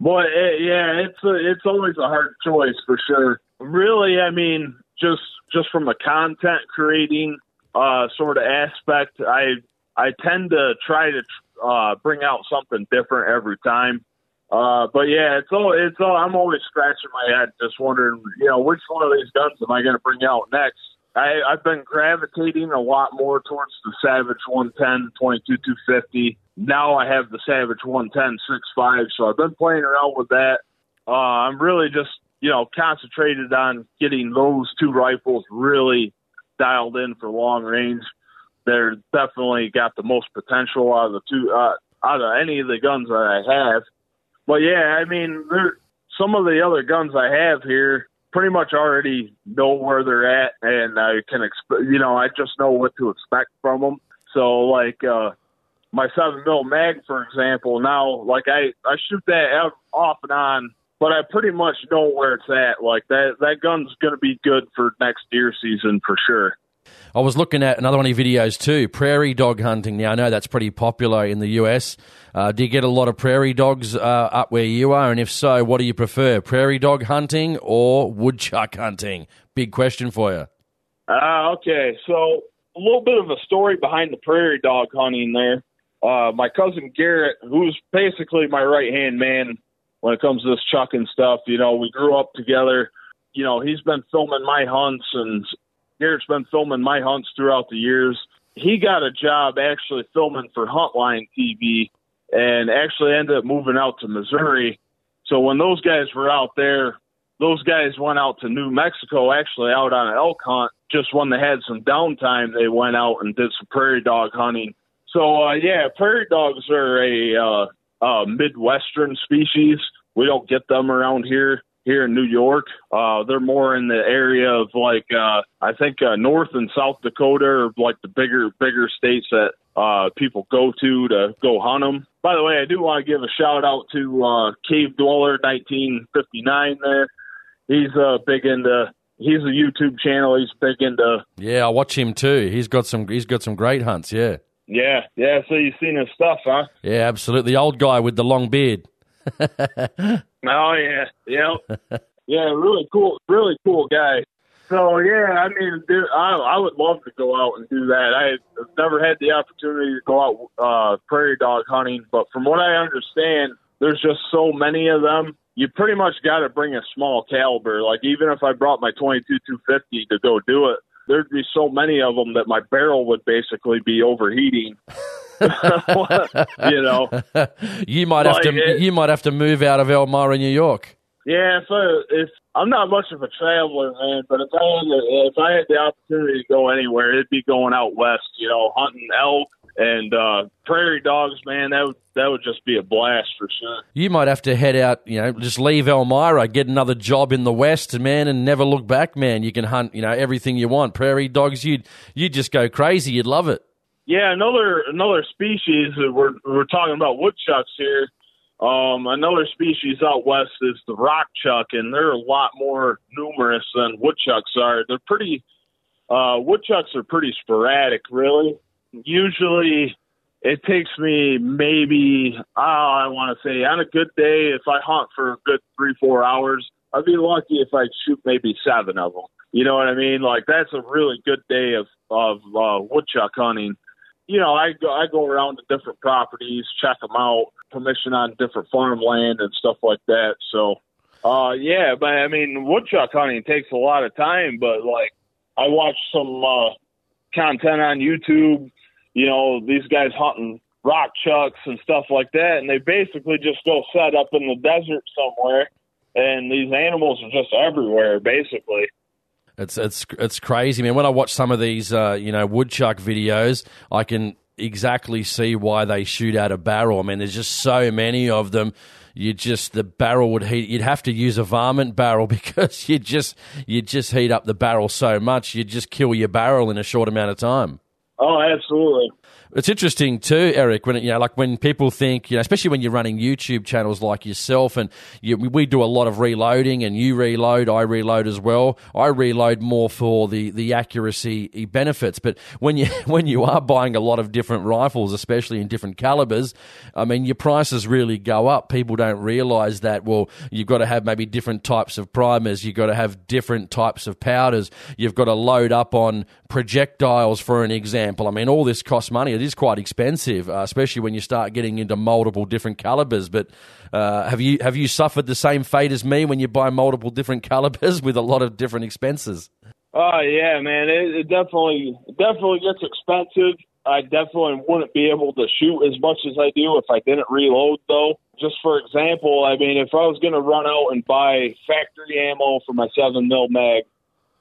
Boy, it, yeah, it's a, it's always a hard choice for sure. Really, I mean, just just from a content creating uh, sort of aspect, I I tend to try to uh, bring out something different every time. Uh, but yeah, it's all it's all. I'm always scratching my head, just wondering, you know, which one of these guns am I going to bring out next? I, I've been gravitating a lot more towards the Savage 110, 22, 250. Now I have the Savage 110, 6.5, so I've been playing around with that. Uh, I'm really just, you know, concentrated on getting those two rifles really dialed in for long range. They're definitely got the most potential out of the two, uh, out of any of the guns that I have. But yeah, I mean, there, some of the other guns I have here, pretty much already know where they're at, and I can expect, you know, I just know what to expect from them. So like uh, my seven mil mag, for example, now like I I shoot that out off and on, but I pretty much know where it's at. Like that that gun's going to be good for next deer season for sure. I was looking at another one of your videos too, prairie dog hunting. Now I know that's pretty popular in the US. Uh, do you get a lot of prairie dogs uh, up where you are? And if so, what do you prefer, prairie dog hunting or woodchuck hunting? Big question for you. Ah, uh, okay. So a little bit of a story behind the prairie dog hunting there. Uh, my cousin Garrett, who's basically my right hand man when it comes to this chucking stuff, you know, we grew up together. You know, he's been filming my hunts and Garrett's been filming my hunts throughout the years. He got a job actually filming for Huntline TV and actually ended up moving out to Missouri. So when those guys were out there, those guys went out to New Mexico actually out on an elk hunt. Just when they had some downtime, they went out and did some prairie dog hunting. So uh, yeah, prairie dogs are a uh, uh, midwestern species. We don't get them around here here in New York. Uh, they're more in the area of like uh, I think uh, North and South Dakota are like the bigger bigger states that uh, people go to to go hunt them. By the way, I do want to give a shout out to uh, Cave Dweller 1959. There, he's uh, big into. He's a YouTube channel. He's big into. Yeah, I watch him too. He's got some. He's got some great hunts. Yeah. Yeah, yeah. So you've seen his stuff, huh? Yeah, absolutely. The old guy with the long beard. oh yeah, yeah, yeah. Really cool, really cool guy. So yeah, I mean, dude, I I would love to go out and do that. I've never had the opportunity to go out uh, prairie dog hunting, but from what I understand, there's just so many of them. You pretty much got to bring a small caliber. Like even if I brought my 22 250 to go do it, there'd be so many of them that my barrel would basically be overheating. you know, you might have to it, you might have to move out of Elmira, New York. Yeah, so if I'm not much of a traveler, man, but if I had if I had the opportunity to go anywhere, it'd be going out west. You know, hunting elk and uh, prairie dogs, man. That would that would just be a blast for sure. You might have to head out. You know, just leave Elmira, get another job in the west, man, and never look back, man. You can hunt, you know, everything you want. Prairie dogs, you'd you'd just go crazy. You'd love it. Yeah, another another species. that We're we're talking about woodchucks here. Um, another species out west is the rock chuck, and they're a lot more numerous than woodchucks are. They're pretty. Uh, woodchucks are pretty sporadic, really. Usually, it takes me maybe oh, I want to say on a good day, if I hunt for a good three four hours, I'd be lucky if I shoot maybe seven of them. You know what I mean? Like that's a really good day of of uh, woodchuck hunting you know, I go I go around to different properties, check them out, permission on different farmland and stuff like that. So, uh, yeah, but I mean, woodchuck hunting takes a lot of time. But like, I watch some uh, content on YouTube. You know, these guys hunting rock chucks and stuff like that, and they basically just go set up in the desert somewhere, and these animals are just everywhere, basically. It's it's it's crazy, man. When I watch some of these, uh, you know, woodchuck videos, I can exactly see why they shoot out a barrel. I mean, there's just so many of them. You just the barrel would heat. You'd have to use a varmint barrel because you just you just heat up the barrel so much. You'd just kill your barrel in a short amount of time. Oh, absolutely. It's interesting too, Eric. When you know, like when people think, you know, especially when you're running YouTube channels like yourself, and you, we do a lot of reloading, and you reload, I reload as well. I reload more for the the accuracy benefits. But when you when you are buying a lot of different rifles, especially in different calibers, I mean, your prices really go up. People don't realize that. Well, you've got to have maybe different types of primers. You've got to have different types of powders. You've got to load up on projectiles, for an example. I mean, all this costs money it is quite expensive, uh, especially when you start getting into multiple different calibers. But uh, have you have you suffered the same fate as me when you buy multiple different calibers with a lot of different expenses? Oh yeah, man, it, it definitely definitely gets expensive. I definitely wouldn't be able to shoot as much as I do if I didn't reload, though. Just for example, I mean, if I was going to run out and buy factory ammo for my seven mil mag,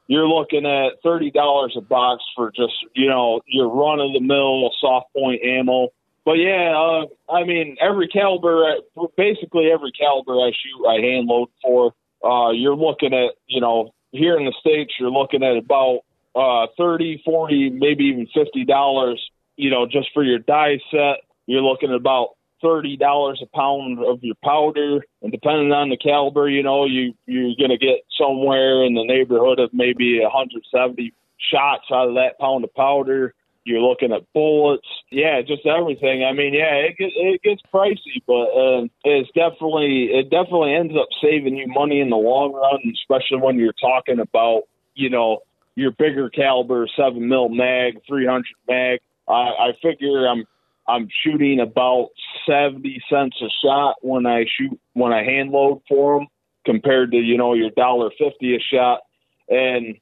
you're looking at thirty dollars a box for just you know your run of the mill soft point ammo. But yeah, uh, I mean every caliber, basically every caliber I shoot, I hand load for. Uh, you're looking at you know here in the states, you're looking at about uh, thirty, forty, maybe even fifty dollars. You know, just for your die set, you're looking at about thirty dollars a pound of your powder, and depending on the caliber, you know, you you're gonna get somewhere in the neighborhood of maybe a 170 shots out of that pound of powder. You're looking at bullets, yeah, just everything. I mean, yeah, it gets it gets pricey, but uh, it's definitely it definitely ends up saving you money in the long run, especially when you're talking about you know your bigger caliber seven mil mag, 300 mag. I, I figure I'm I'm shooting about 70 cents a shot when I shoot when I hand load for them compared to you know your dollar fifty a shot. And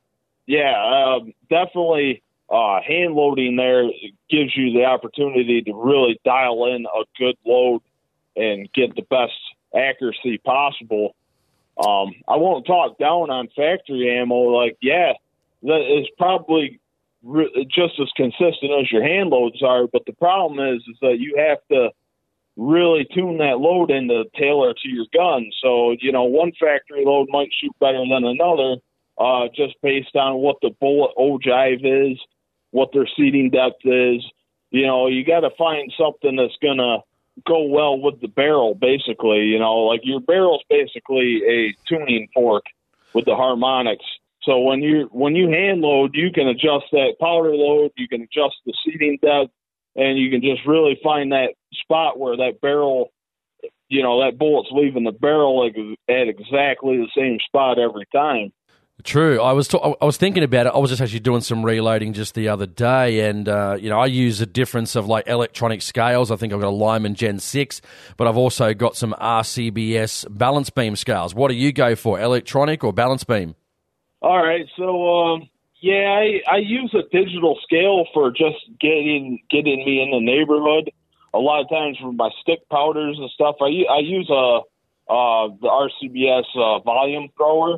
yeah um, definitely uh, hand loading there gives you the opportunity to really dial in a good load and get the best accuracy possible. Um, I won't talk down on factory ammo. Like yeah that is probably just as consistent as your hand loads are. But the problem is, is that you have to really tune that load into tailor to your gun. So you know, one factory load might shoot better than another, uh, just based on what the bullet ogive is, what their seating depth is. You know, you got to find something that's gonna go well with the barrel. Basically, you know, like your barrel's basically a tuning fork with the harmonics so when you when you hand load, you can adjust that powder load, you can adjust the seating depth, and you can just really find that spot where that barrel, you know, that bullet's leaving the barrel at exactly the same spot every time. True. I was I was thinking about it. I was just actually doing some reloading just the other day, and uh, you know I use a difference of like electronic scales. I think I've got a Lyman Gen Six, but I've also got some RCBS balance beam scales. What do you go for, electronic or balance beam? All right, so um, yeah, I, I use a digital scale for just getting getting me in the neighborhood. A lot of times for my stick powders and stuff, I I use a uh, the RCBS uh, volume thrower.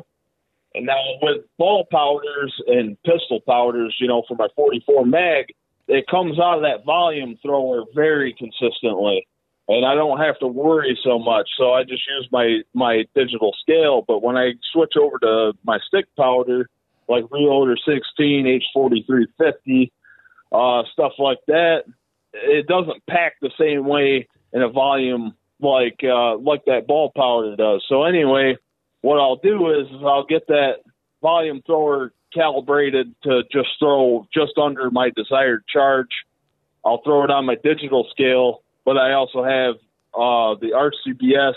And now with ball powders and pistol powders, you know, for my 44 mag, it comes out of that volume thrower very consistently and I don't have to worry so much. So I just use my my digital scale. But when I switch over to my stick powder, like Reloader 16, H4350, uh, stuff like that, it doesn't pack the same way in a volume like uh, like that ball powder does. So anyway, what I'll do is I'll get that volume thrower calibrated to just throw just under my desired charge. I'll throw it on my digital scale but I also have uh, the RCBS.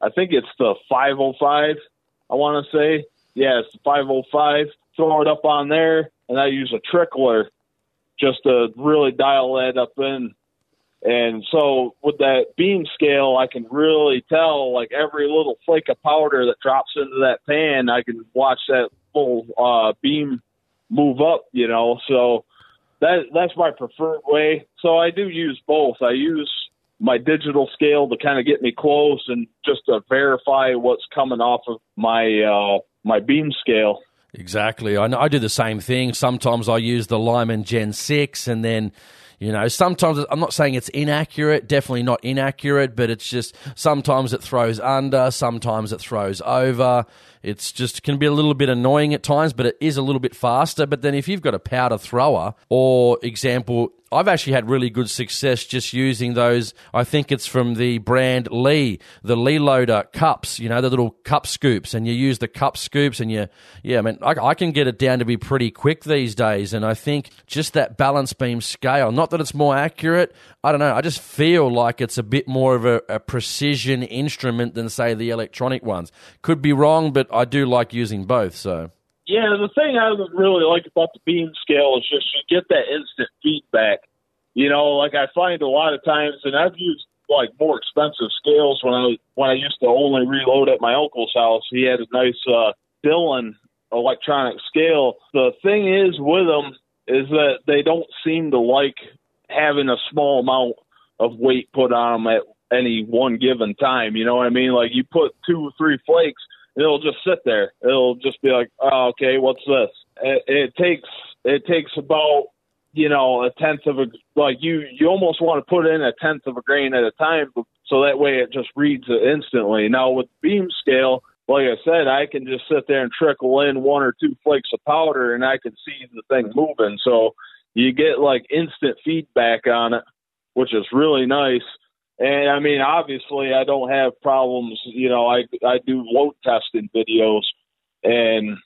I think it's the 505. I want to say, yeah, it's the 505. Throw it up on there, and I use a trickler just to really dial that up in. And so with that beam scale, I can really tell like every little flake of powder that drops into that pan, I can watch that little uh, beam move up, you know. So that that's my preferred way. So I do use both. I use my digital scale to kind of get me close and just to verify what's coming off of my uh, my beam scale. Exactly. I, know, I do the same thing. Sometimes I use the Lyman Gen 6 and then you know, sometimes I'm not saying it's inaccurate, definitely not inaccurate, but it's just sometimes it throws under, sometimes it throws over. It's just can be a little bit annoying at times, but it is a little bit faster. But then if you've got a powder thrower, or example, I've actually had really good success just using those. I think it's from the brand Lee, the Lee Loader cups, you know, the little cup scoops, and you use the cup scoops, and you, yeah, I mean, I, I can get it down to be pretty quick these days. And I think just that balance beam scale, not that it's more accurate, I don't know, I just feel like it's a bit more of a, a precision instrument than, say, the electronic ones. Could be wrong, but I do like using both, so. Yeah, the thing I really like about the beam scale is just you get that instant feedback. You know, like I find a lot of times, and I've used like more expensive scales when I when I used to only reload at my uncle's house. He had a nice uh, Dillon electronic scale. The thing is with them is that they don't seem to like having a small amount of weight put on them at any one given time. You know what I mean? Like you put two or three flakes it'll just sit there. It'll just be like, oh, okay, what's this? It, it takes it takes about you know a tenth of a like you you almost want to put in a tenth of a grain at a time, so that way it just reads it instantly. Now with beam scale, like I said, I can just sit there and trickle in one or two flakes of powder, and I can see the thing moving. So you get like instant feedback on it, which is really nice. And I mean, obviously, I don't have problems. You know, I I do load testing videos, and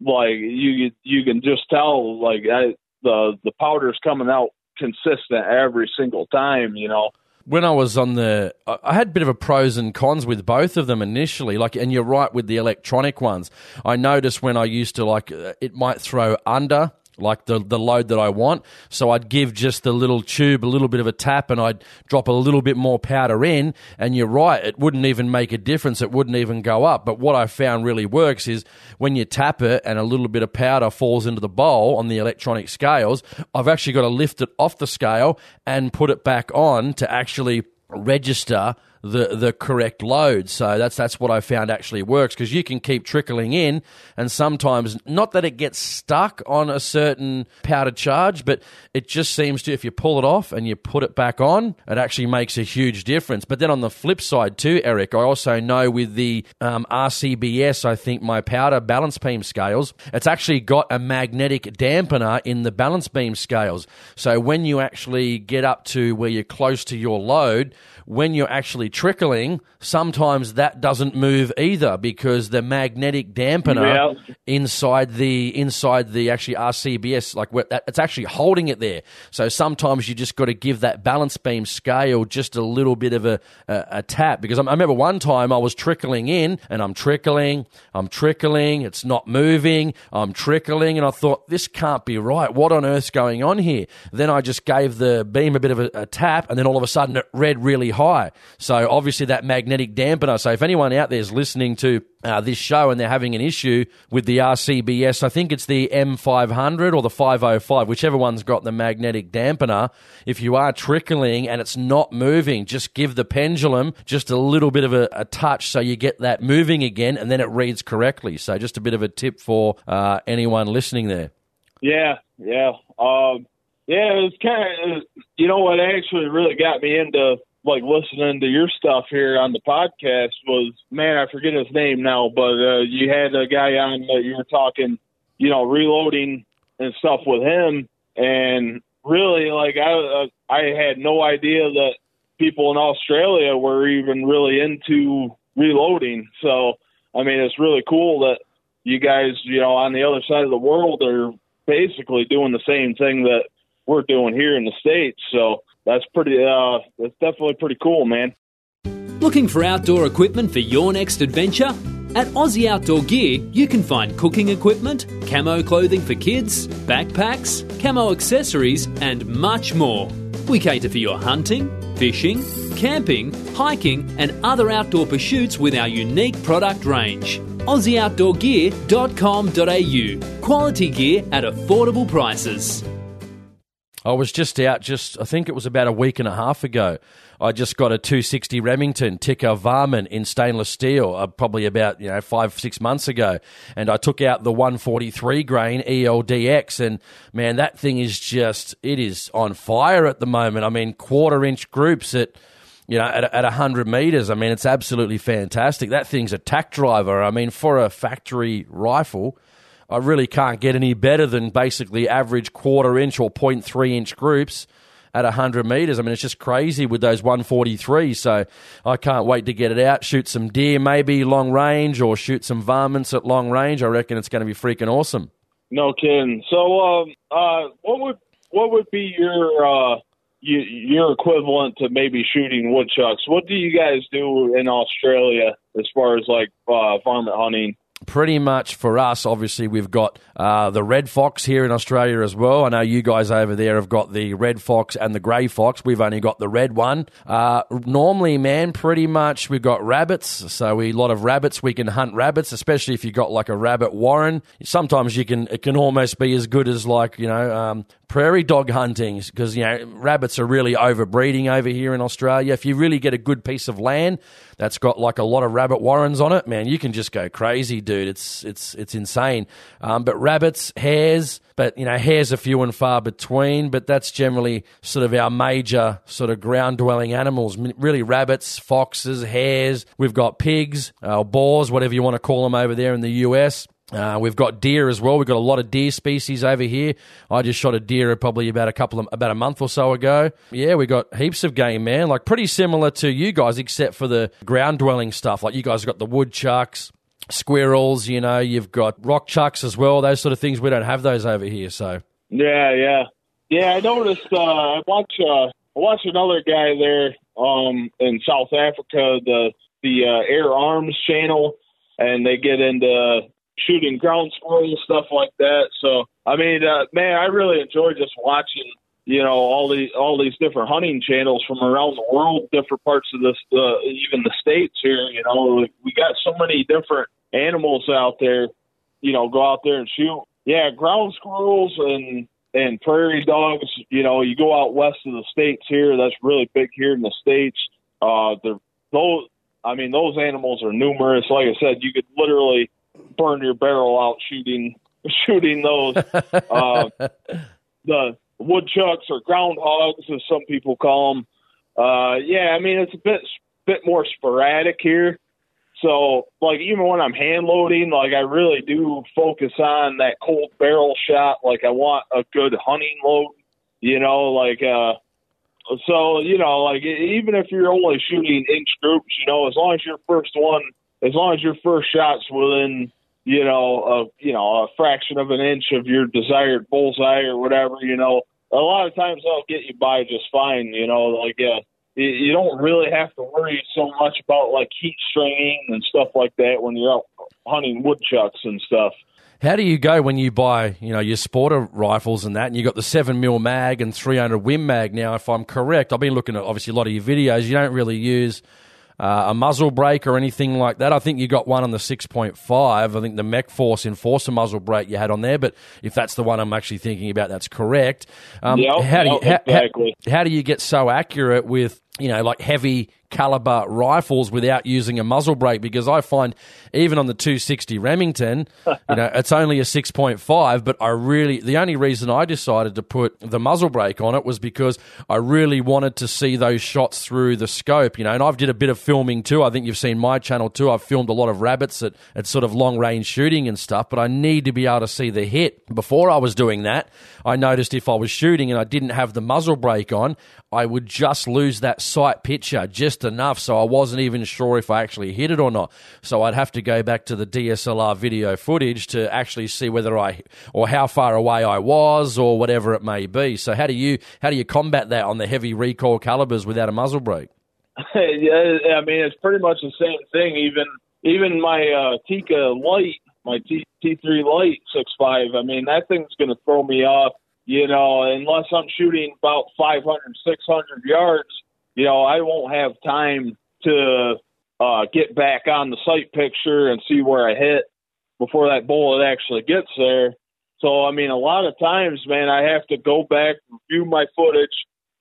like you you can just tell like I, the the powder's coming out consistent every single time. You know. When I was on the, I had a bit of a pros and cons with both of them initially. Like, and you're right with the electronic ones. I noticed when I used to like, uh, it might throw under like the, the load that I want. So I'd give just the little tube a little bit of a tap and I'd drop a little bit more powder in. And you're right, it wouldn't even make a difference. It wouldn't even go up. But what I found really works is when you tap it and a little bit of powder falls into the bowl on the electronic scales, I've actually got to lift it off the scale and put it back on to actually register the the correct load. So that's that's what I found actually works because you can keep trickling in, and sometimes not that it gets stuck on a certain powder charge, but it just seems to if you pull it off and you put it back on, it actually makes a huge difference. But then on the flip side too, Eric, I also know with the um, RCBS, I think my powder balance beam scales, it's actually got a magnetic dampener in the balance beam scales. So when you actually get up to where you're close to your load, when you're actually trickling, sometimes that doesn't move either because the magnetic dampener yeah. inside the inside the actually RCBS, like it's actually holding it there. So sometimes you just got to give that balance beam scale just a little bit of a, a, a tap because I, I remember one time I was trickling in and I'm trickling, I'm trickling, it's not moving, I'm trickling, and I thought this can't be right. What on earth's going on here? Then I just gave the beam a bit of a, a tap, and then all of a sudden it read really high. So obviously that magnetic dampener. So if anyone out there is listening to uh, this show and they're having an issue with the RCBS, I think it's the M500 or the 505, whichever one's got the magnetic dampener. If you are trickling and it's not moving, just give the pendulum just a little bit of a, a touch so you get that moving again and then it reads correctly. So just a bit of a tip for uh, anyone listening there. Yeah, yeah. Um, yeah, it's kind of, you know what actually really got me into like listening to your stuff here on the podcast was man, I forget his name now, but uh, you had a guy on that you were talking, you know, reloading and stuff with him, and really like I uh, I had no idea that people in Australia were even really into reloading. So I mean, it's really cool that you guys, you know, on the other side of the world are basically doing the same thing that we're doing here in the states. So that's pretty. Uh, that's definitely pretty cool, man. Looking for outdoor equipment for your next adventure? At Aussie Outdoor Gear, you can find cooking equipment, camo clothing for kids, backpacks, camo accessories, and much more. We cater for your hunting, fishing, camping, hiking, and other outdoor pursuits with our unique product range. AussieOutdoorGear.com.au. Quality gear at affordable prices. I was just out, just I think it was about a week and a half ago. I just got a 260 Remington Tikka Varmint in stainless steel, uh, probably about you know five six months ago, and I took out the 143 grain ELDX, and man, that thing is just it is on fire at the moment. I mean, quarter inch groups at you know, at, at 100 meters. I mean, it's absolutely fantastic. That thing's a tack driver. I mean, for a factory rifle, I really can't get any better than basically average quarter inch or 0.3 inch groups at 100 metres. I mean, it's just crazy with those 143. So I can't wait to get it out, shoot some deer maybe long range or shoot some varmints at long range. I reckon it's going to be freaking awesome. No kidding. So, um, uh, what would what would be your uh, you, your equivalent to maybe shooting woodchucks? What do you guys do in Australia as far as like uh, varmint hunting? Pretty much for us, obviously, we've got uh, the red fox here in Australia as well. I know you guys over there have got the red fox and the grey fox. We've only got the red one. Uh, normally, man, pretty much we've got rabbits. So we a lot of rabbits. We can hunt rabbits, especially if you've got like a rabbit warren. Sometimes you can it can almost be as good as like you know um, prairie dog hunting because you know rabbits are really overbreeding over here in Australia. If you really get a good piece of land that's got like a lot of rabbit warrens on it, man, you can just go crazy, dude. It's it's it's insane. Um, but rabbits, hares, but you know hares are few and far between. But that's generally sort of our major sort of ground dwelling animals. Really, rabbits, foxes, hares. We've got pigs, uh, boars, whatever you want to call them over there in the US. Uh, we've got deer as well. We've got a lot of deer species over here. I just shot a deer probably about a couple of about a month or so ago. Yeah, we got heaps of game, man. Like pretty similar to you guys, except for the ground dwelling stuff. Like you guys got the woodchucks, squirrels. You know, you've got rock chucks as well. Those sort of things. We don't have those over here. So yeah, yeah, yeah. I noticed. Uh, I watch. Uh, I watch another guy there um, in South Africa. The the uh, Air Arms channel, and they get into shooting ground squirrels, stuff like that. So, I mean, uh, man, I really enjoy just watching, you know, all the all these different hunting channels from around the world, different parts of this, uh, even the states here. You know, we got so many different animals out there. You know, go out there and shoot. Yeah, ground squirrels and and prairie dogs. You know, you go out west of the states here. That's really big here in the states. Uh, the those. I mean, those animals are numerous. Like I said, you could literally burn your barrel out shooting shooting those. uh, the woodchucks or groundhogs, as some people call them. Uh, yeah, I mean it's a bit bit more sporadic here. So, like even when I'm hand loading, like I really do focus on that cold barrel shot. Like I want a good hunting load, you know. Like uh, so you know, like even if you're only shooting inch groups, you know, as long as your first one, as long as your first shot's within you know, a you know a fraction of an inch of your desired bullseye or whatever, you know, a lot of times they'll get you by just fine. You know, like uh, you don't really have to worry so much about like heat stringing and stuff like that when you're out hunting woodchucks and stuff. How do you go when you buy, you know, your sporter rifles and that, and you got the seven mil mag and three hundred Win mag? Now, if I'm correct, I've been looking at obviously a lot of your videos. You don't really use uh, a muzzle brake or anything like that. I think you got one on the 6.5. I think the Mech Force Enforcer muzzle brake you had on there, but if that's the one I'm actually thinking about, that's correct. Um, yep, how, do you, yep, how, exactly. how, how do you get so accurate with, you know, like heavy caliber rifles without using a muzzle brake because I find even on the 260 Remington, you know, it's only a 6.5, but I really the only reason I decided to put the muzzle brake on it was because I really wanted to see those shots through the scope, you know, and I've did a bit of filming too. I think you've seen my channel too. I've filmed a lot of rabbits at, at sort of long range shooting and stuff, but I need to be able to see the hit. Before I was doing that, I noticed if I was shooting and I didn't have the muzzle brake on, I would just lose that sight picture just enough. So I wasn't even sure if I actually hit it or not. So I'd have to go back to the DSLR video footage to actually see whether I or how far away I was or whatever it may be. So how do you how do you combat that on the heavy recoil calibers without a muzzle brake? yeah, I mean it's pretty much the same thing. Even even my uh, Tikka Light, my T three Light six five. I mean, that thing's going to throw me off. You know, unless I'm shooting about 500, 600 yards, you know, I won't have time to uh, get back on the sight picture and see where I hit before that bullet actually gets there. So, I mean, a lot of times, man, I have to go back, review my footage.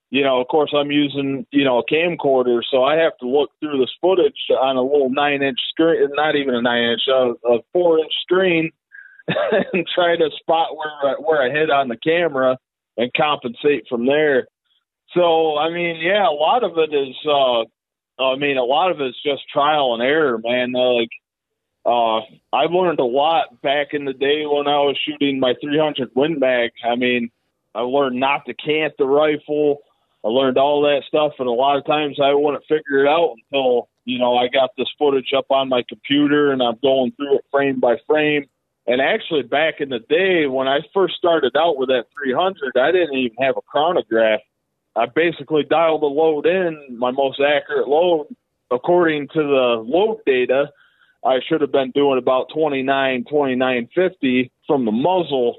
You know, of course, I'm using, you know, a camcorder, so I have to look through this footage on a little nine inch screen, not even a nine inch, a, a four inch screen, and try to spot where, where I hit on the camera and compensate from there. So, I mean, yeah, a lot of it is, uh, I mean, a lot of it's just trial and error, man. Like, uh, I learned a lot back in the day when I was shooting my 300 Win Mag. I mean, I learned not to cant the rifle. I learned all that stuff, and a lot of times I wouldn't figure it out until you know I got this footage up on my computer and I'm going through it frame by frame. And actually, back in the day when I first started out with that 300, I didn't even have a chronograph. I basically dialed the load in, my most accurate load, according to the load data I should have been doing about 29, 29.50 from the muzzle.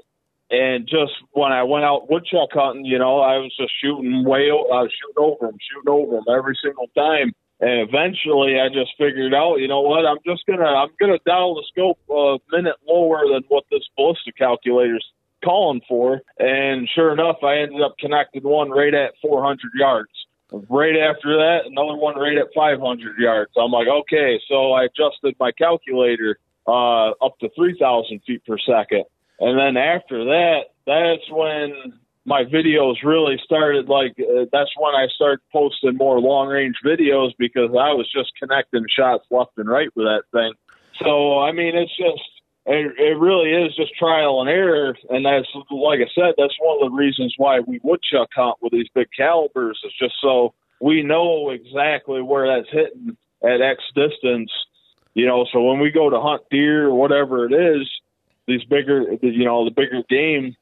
And just when I went out woodchuck hunting, you know, I was just shooting way, I was shooting over them, shooting over them every single time. And eventually, I just figured out, you know what? I'm just gonna, I'm gonna dial the scope a minute lower than what this ballistic calculator's calling for. And sure enough, I ended up connecting one right at 400 yards. Right after that, another one right at 500 yards. I'm like, okay, so I adjusted my calculator uh, up to 3,000 feet per second. And then after that, that's when my videos really started. Like, uh, that's when I started posting more long range videos because I was just connecting shots left and right with that thing. So, I mean, it's just, it, it really is just trial and error. And that's, like I said, that's one of the reasons why we woodchuck hunt with these big calibers is just so we know exactly where that's hitting at X distance. You know, so when we go to hunt deer or whatever it is, these bigger, you know, the bigger game,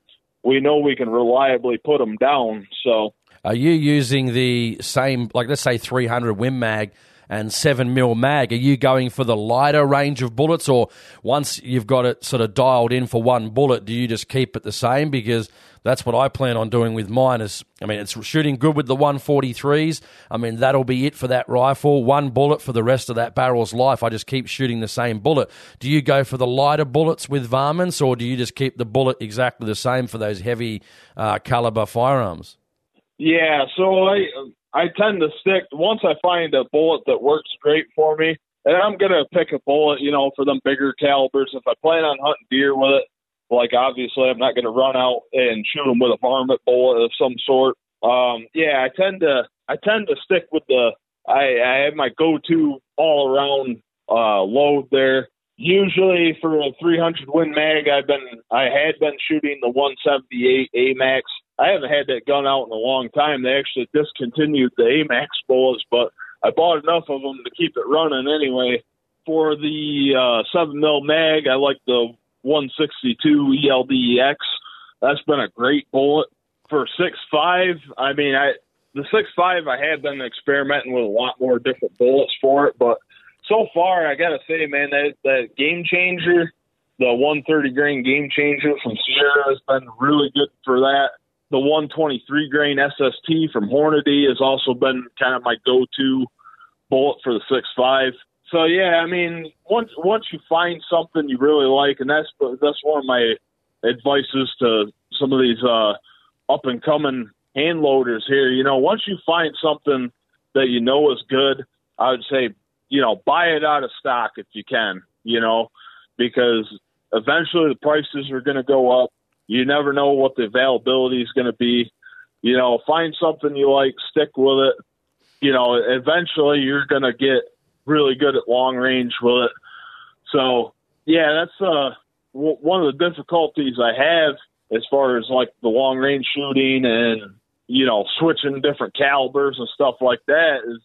we know we can reliably put them down. So, are you using the same, like let's say 300 Win Mag and 7 mil mag. Are you going for the lighter range of bullets, or once you've got it sort of dialed in for one bullet, do you just keep it the same? Because that's what I plan on doing with mine. Is I mean, it's shooting good with the 143s. I mean, that'll be it for that rifle. One bullet for the rest of that barrel's life. I just keep shooting the same bullet. Do you go for the lighter bullets with varmints, or do you just keep the bullet exactly the same for those heavy uh, caliber firearms? Yeah, so I I tend to stick once I find a bullet that works great for me, and I'm gonna pick a bullet, you know, for them bigger calibers. If I plan on hunting deer with it, like obviously I'm not gonna run out and shoot them with a varmint bullet of some sort. Um, yeah, I tend to I tend to stick with the I, I have my go-to all around uh, load there. Usually for a 300 Win Mag, I've been I had been shooting the 178 AMAX I haven't had that gun out in a long time. They actually discontinued the AMAX bullets, but I bought enough of them to keep it running anyway. For the uh, 7 mil mag, I like the 162 ELDX. That's been a great bullet. For 6.5, I mean, I the 6.5, I have been experimenting with a lot more different bullets for it, but so far, I got to say, man, that, that game changer, the 130 grain game changer from Sierra has been really good for that the 123 grain SST from Hornady has also been kind of my go-to bullet for the 6.5. So yeah, I mean, once once you find something you really like, and that's that's one of my advices to some of these uh, up and coming hand loaders here. You know, once you find something that you know is good, I would say, you know, buy it out of stock if you can. You know, because eventually the prices are going to go up you never know what the availability is going to be. You know, find something you like, stick with it. You know, eventually you're going to get really good at long range with it. So, yeah, that's uh, w- one of the difficulties I have as far as like the long range shooting and you know switching different calibers and stuff like that is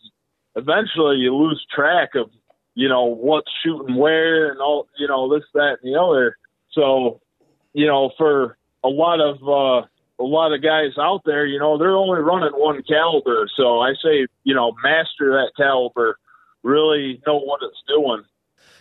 eventually you lose track of you know what's shooting where and all you know this that and the other. So you know, for a lot of uh, a lot of guys out there, you know, they're only running one caliber. So I say, you know, master that caliber, really know what it's doing.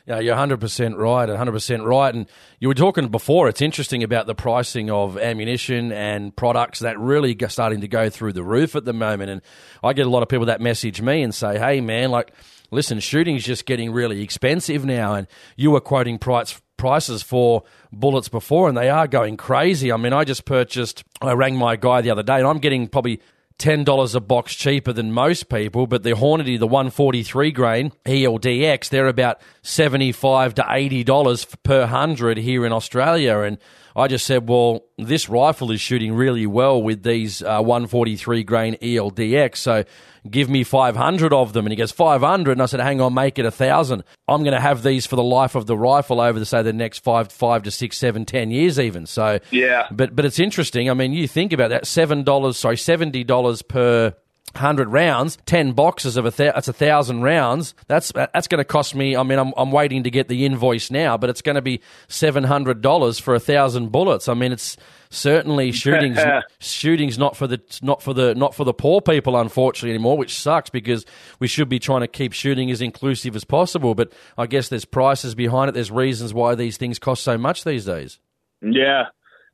Yeah, you're 100% right, 100% right. And you were talking before, it's interesting about the pricing of ammunition and products that really starting to go through the roof at the moment. And I get a lot of people that message me and say, hey, man, like, listen, shooting's just getting really expensive now. And you were quoting price, prices for bullets before, and they are going crazy. I mean, I just purchased, I rang my guy the other day, and I'm getting probably ten dollars a box cheaper than most people, but the Hornady, the one forty three grain ELDX, they're about seventy five to eighty dollars per hundred here in Australia, and I just said, well, this rifle is shooting really well with these uh, 143 grain ELDX, so give me 500 of them. And he goes, 500? And I said, hang on, make it a 1,000. I'm going to have these for the life of the rifle over, the, say, the next five, five to six, seven, ten years even. So, yeah. But, but it's interesting. I mean, you think about that $7, sorry, $70 per hundred rounds, ten boxes of a th- that's a thousand rounds. That's that's going to cost me. I mean, I'm I'm waiting to get the invoice now, but it's going to be seven hundred dollars for a thousand bullets. I mean, it's certainly shooting's shooting's not for the not for the not for the poor people, unfortunately anymore, which sucks because we should be trying to keep shooting as inclusive as possible. But I guess there's prices behind it. There's reasons why these things cost so much these days. Yeah,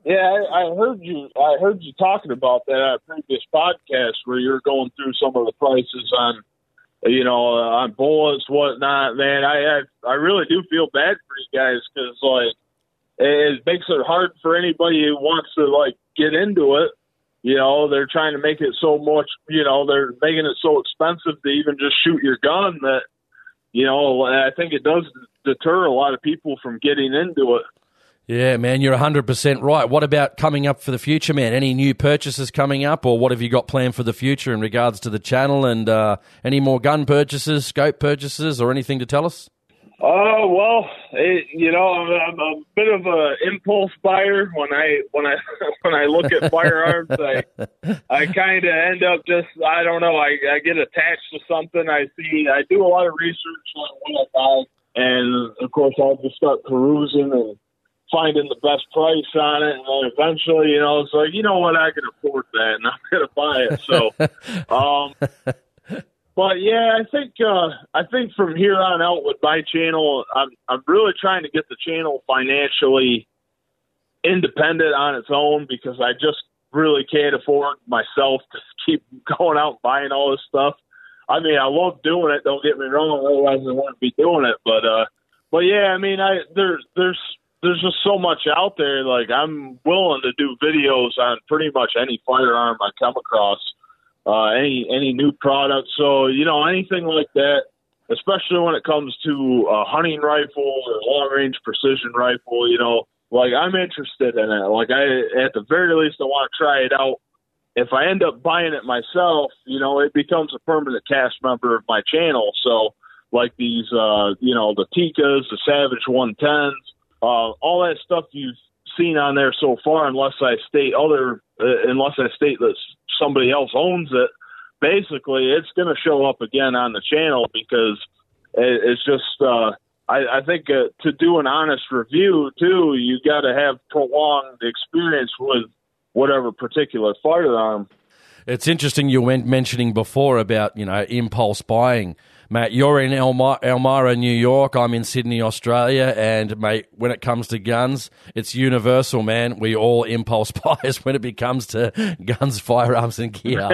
yeah, I, I heard you. I heard you talking about that at a previous podcast where you're going through some of the prices on, you know, uh, on bullets, whatnot. Man, I I, I really do feel bad for you guys because like it makes it hard for anybody who wants to like get into it. You know, they're trying to make it so much. You know, they're making it so expensive to even just shoot your gun that, you know, I think it does deter a lot of people from getting into it. Yeah, man, you're 100% right. What about coming up for the future, man? Any new purchases coming up, or what have you got planned for the future in regards to the channel and uh, any more gun purchases, scope purchases, or anything to tell us? Oh well, it, you know, I'm a bit of an impulse buyer. When I when I when I look at firearms, I I kind of end up just I don't know. I I get attached to something. I see. I do a lot of research on what I buy, and of course, I'll just start perusing and finding the best price on it, and then eventually, you know, it's like, you know what, I can afford that, and I'm going to buy it. So, um, but yeah, I think uh, I think from here on out with my channel, I'm I'm really trying to get the channel financially independent on its own because I just really can't afford myself to keep going out and buying all this stuff. I mean, I love doing it. Don't get me wrong. Otherwise, I wouldn't be doing it. But, uh, but yeah, I mean, I there's there's there's just so much out there. Like I'm willing to do videos on pretty much any firearm I come across, uh, any any new product. So you know anything like that, especially when it comes to a hunting rifle or long range precision rifle. You know, like I'm interested in it. Like I, at the very least, I want to try it out. If I end up buying it myself, you know, it becomes a permanent cast member of my channel. So like these, uh, you know, the Tikkas, the Savage 110s uh, all that stuff you've seen on there so far, unless I state other, uh, unless I state that somebody else owns it, basically it's going to show up again on the channel because it, it's just. Uh, I, I think uh, to do an honest review too, you got to have prolonged experience with whatever particular firearm. It's interesting you went mentioning before about you know impulse buying. Matt, you're in Elmira, Elmira, New York. I'm in Sydney, Australia. And, mate, when it comes to guns, it's universal, man. We all impulse buyers when it comes to guns, firearms, and gear.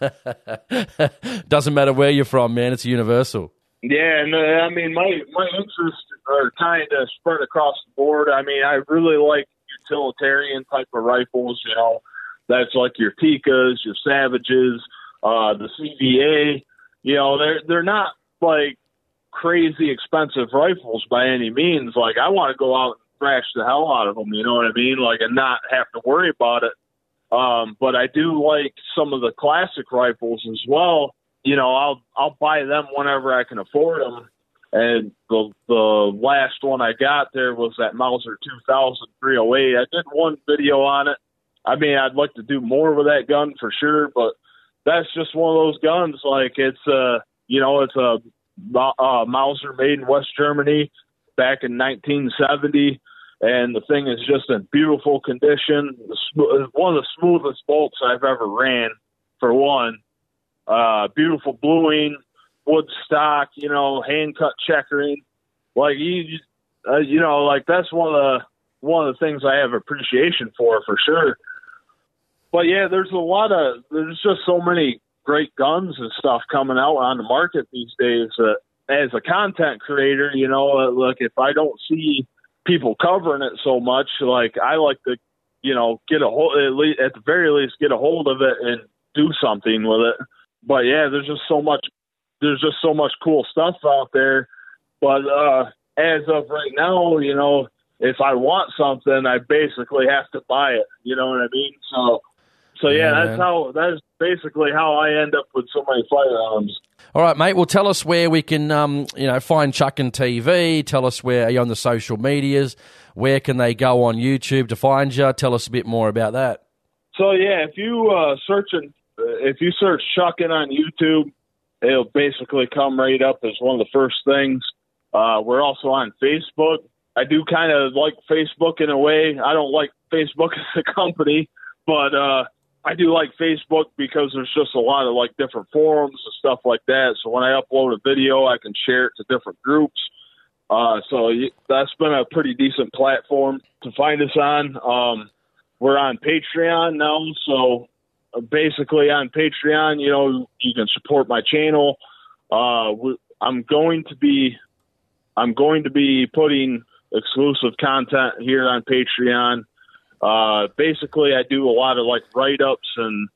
Yeah. Doesn't matter where you're from, man. It's universal. Yeah, and uh, I mean, my my interests are kind of spread across the board. I mean, I really like utilitarian type of rifles. You know, that's like your Tikkas, your Savages, uh, the CVA. You know, they're they're not like crazy expensive rifles by any means. Like I want to go out and thrash the hell out of them. You know what I mean? Like and not have to worry about it. Um, but I do like some of the classic rifles as well. You know, I'll I'll buy them whenever I can afford them. And the the last one I got there was that Mauser 2000 308. I did one video on it. I mean, I'd like to do more with that gun for sure, but that's just one of those guns. Like it's uh you know it's a uh, Mauser made in West Germany back in 1970, and the thing is just in beautiful condition. One of the smoothest bolts I've ever ran. For one, uh, beautiful bluing, wood stock, you know, hand cut checkering. like you, uh, you know, like that's one of the one of the things I have appreciation for for sure. But yeah, there's a lot of there's just so many great guns and stuff coming out on the market these days. that as a content creator, you know, uh, look if I don't see people covering it so much, like I like to, you know, get a hold at least at the very least get a hold of it and do something with it. But yeah, there's just so much there's just so much cool stuff out there. But uh as of right now, you know, if I want something, I basically have to buy it. You know what I mean? So so yeah, yeah that's man. how that's basically how I end up with so many firearms. All right, mate. Well, tell us where we can, um, you know, find Chuckin' TV. Tell us where are you on the social medias. Where can they go on YouTube to find you? Tell us a bit more about that. So yeah, if you uh, search if you search Chuckin on YouTube, it'll basically come right up as one of the first things. Uh, we're also on Facebook. I do kind of like Facebook in a way. I don't like Facebook as a company, but uh, I do like Facebook because there's just a lot of like different forums and stuff like that. So when I upload a video, I can share it to different groups. Uh, so that's been a pretty decent platform to find us on. Um, we're on Patreon now, so uh, basically on Patreon, you know, you can support my channel. Uh, I'm going to be, I'm going to be putting exclusive content here on Patreon uh, basically, I do a lot of like write ups and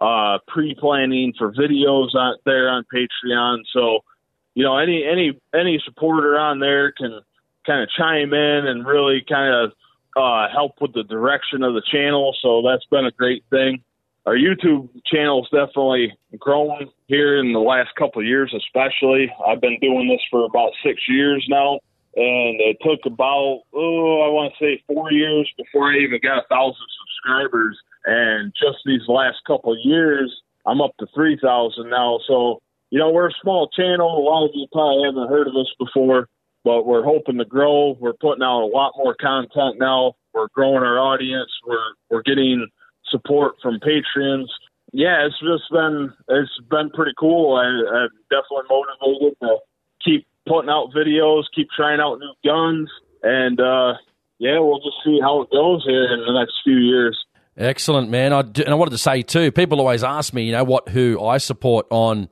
uh, pre planning for videos out there on Patreon. So, you know, any any any supporter on there can kind of chime in and really kind of uh, help with the direction of the channel. So that's been a great thing. Our YouTube channel's definitely grown here in the last couple of years, especially. I've been doing this for about six years now and it took about oh I want to say four years before I even got a thousand subscribers. And just these last couple years, I'm up to three thousand now. So you know we're a small channel. A lot of you probably haven't heard of us before, but we're hoping to grow. We're putting out a lot more content now. We're growing our audience. We're we're getting support from patrons. Yeah, it's just been it's been pretty cool. I, I'm definitely motivated to keep putting out videos, keep trying out new guns, and uh, yeah, we'll just see how it goes here in the next few years. Excellent, man. I do, and I wanted to say too. People always ask me, you know, what who I support on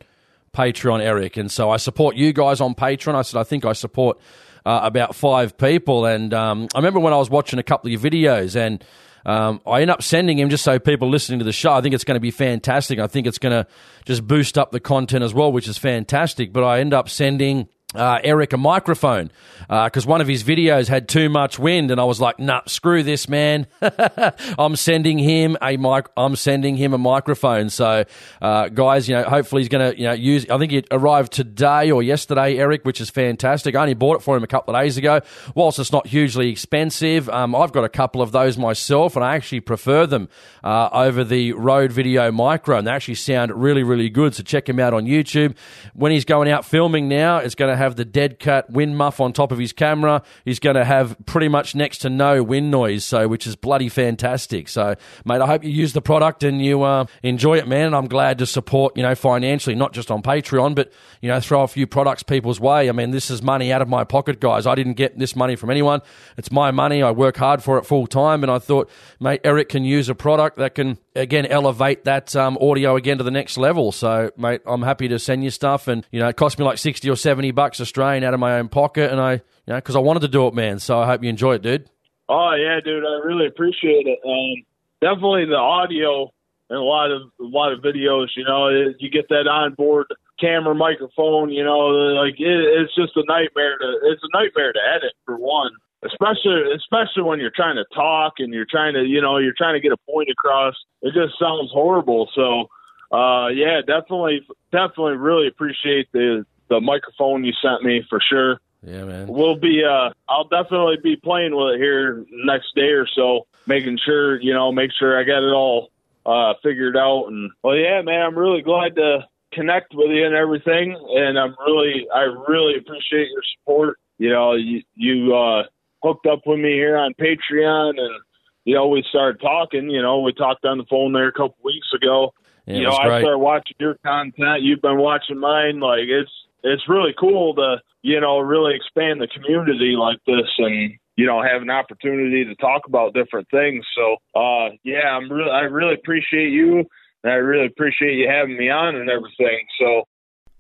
Patreon, Eric, and so I support you guys on Patreon. I said I think I support uh, about five people, and um, I remember when I was watching a couple of your videos and. Um, I end up sending him just so people listening to the show. I think it's going to be fantastic. I think it's going to just boost up the content as well, which is fantastic. But I end up sending uh, Eric a microphone because uh, one of his videos had too much wind, and I was like, "Nah, screw this, man! I'm sending him a mic. I'm sending him a microphone." So, uh, guys, you know, hopefully he's going to you know use. I think it arrived today or yesterday, Eric, which is fantastic. I only bought it for him a couple of days ago. Whilst it's not hugely expensive, um, I've got a couple of those myself, and I actually prefer them uh, over the Rode Video Micro, and they actually sound really, really good. So check him out on YouTube. When he's going out filming now, it's going to have the dead cat wind muff on top of his camera. He's going to have pretty much next to no wind noise, so which is bloody fantastic. So, mate, I hope you use the product and you uh, enjoy it, man. And I'm glad to support, you know, financially, not just on Patreon, but you know, throw a few products people's way. I mean, this is money out of my pocket, guys. I didn't get this money from anyone. It's my money. I work hard for it full time, and I thought, mate, Eric can use a product that can again elevate that um, audio again to the next level. So, mate, I'm happy to send you stuff, and you know, it cost me like sixty or seventy bucks Australian out of my own pocket, and I, you know, because I wanted to do it, man. So I hope you enjoy it, dude. Oh yeah, dude, I really appreciate it. Um, definitely the audio and a lot of a lot of videos. You know, you get that onboard camera microphone. You know, like it, it's just a nightmare to it's a nightmare to edit for one especially especially when you're trying to talk and you're trying to you know you're trying to get a point across it just sounds horrible so uh yeah definitely definitely really appreciate the the microphone you sent me for sure yeah man we'll be uh i'll definitely be playing with it here next day or so making sure you know make sure i got it all uh figured out and well yeah man i'm really glad to connect with you and everything and i'm really i really appreciate your support you know you you uh hooked up with me here on Patreon, and you know we started talking. You know we talked on the phone there a couple weeks ago. Yeah, you know I started watching your content. You've been watching mine. Like it's it's really cool to you know really expand the community like this and you know have an opportunity to talk about different things. So uh, yeah, I'm really I really appreciate you and I really appreciate you having me on and everything. So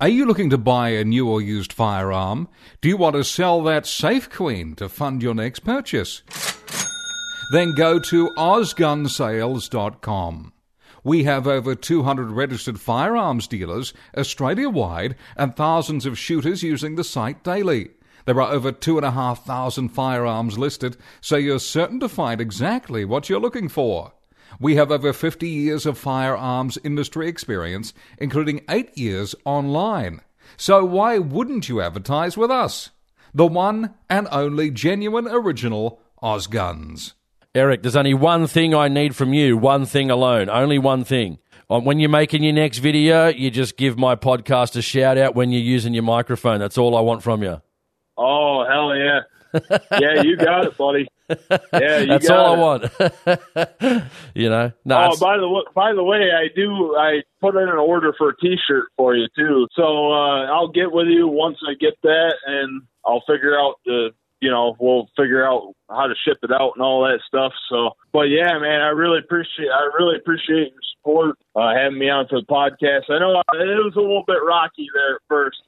are you looking to buy a new or used firearm? Do you want to sell that Safe Queen to fund your next purchase? Then go to OzGunSales.com. We have over 200 registered firearms dealers Australia wide and thousands of shooters using the site daily. There are over 2,500 firearms listed, so you're certain to find exactly what you're looking for. We have over 50 years of firearms industry experience, including 8 years online. So why wouldn't you advertise with us? The one and only genuine original Ozguns. Eric, there's only one thing I need from you, one thing alone, only one thing. Uh, when you're making your next video, you just give my podcast a shout out when you're using your microphone. That's all I want from you. Oh, hell yeah. yeah, you got it, buddy. Yeah, you got it. that's all it. I want. you know. No, oh, by the way, by the way, I do. I put in an order for a T-shirt for you too. So uh, I'll get with you once I get that, and I'll figure out the. You know, we'll figure out how to ship it out and all that stuff. So, but yeah, man, I really appreciate. I really appreciate your support, uh, having me on for the podcast. I know it was a little bit rocky there at first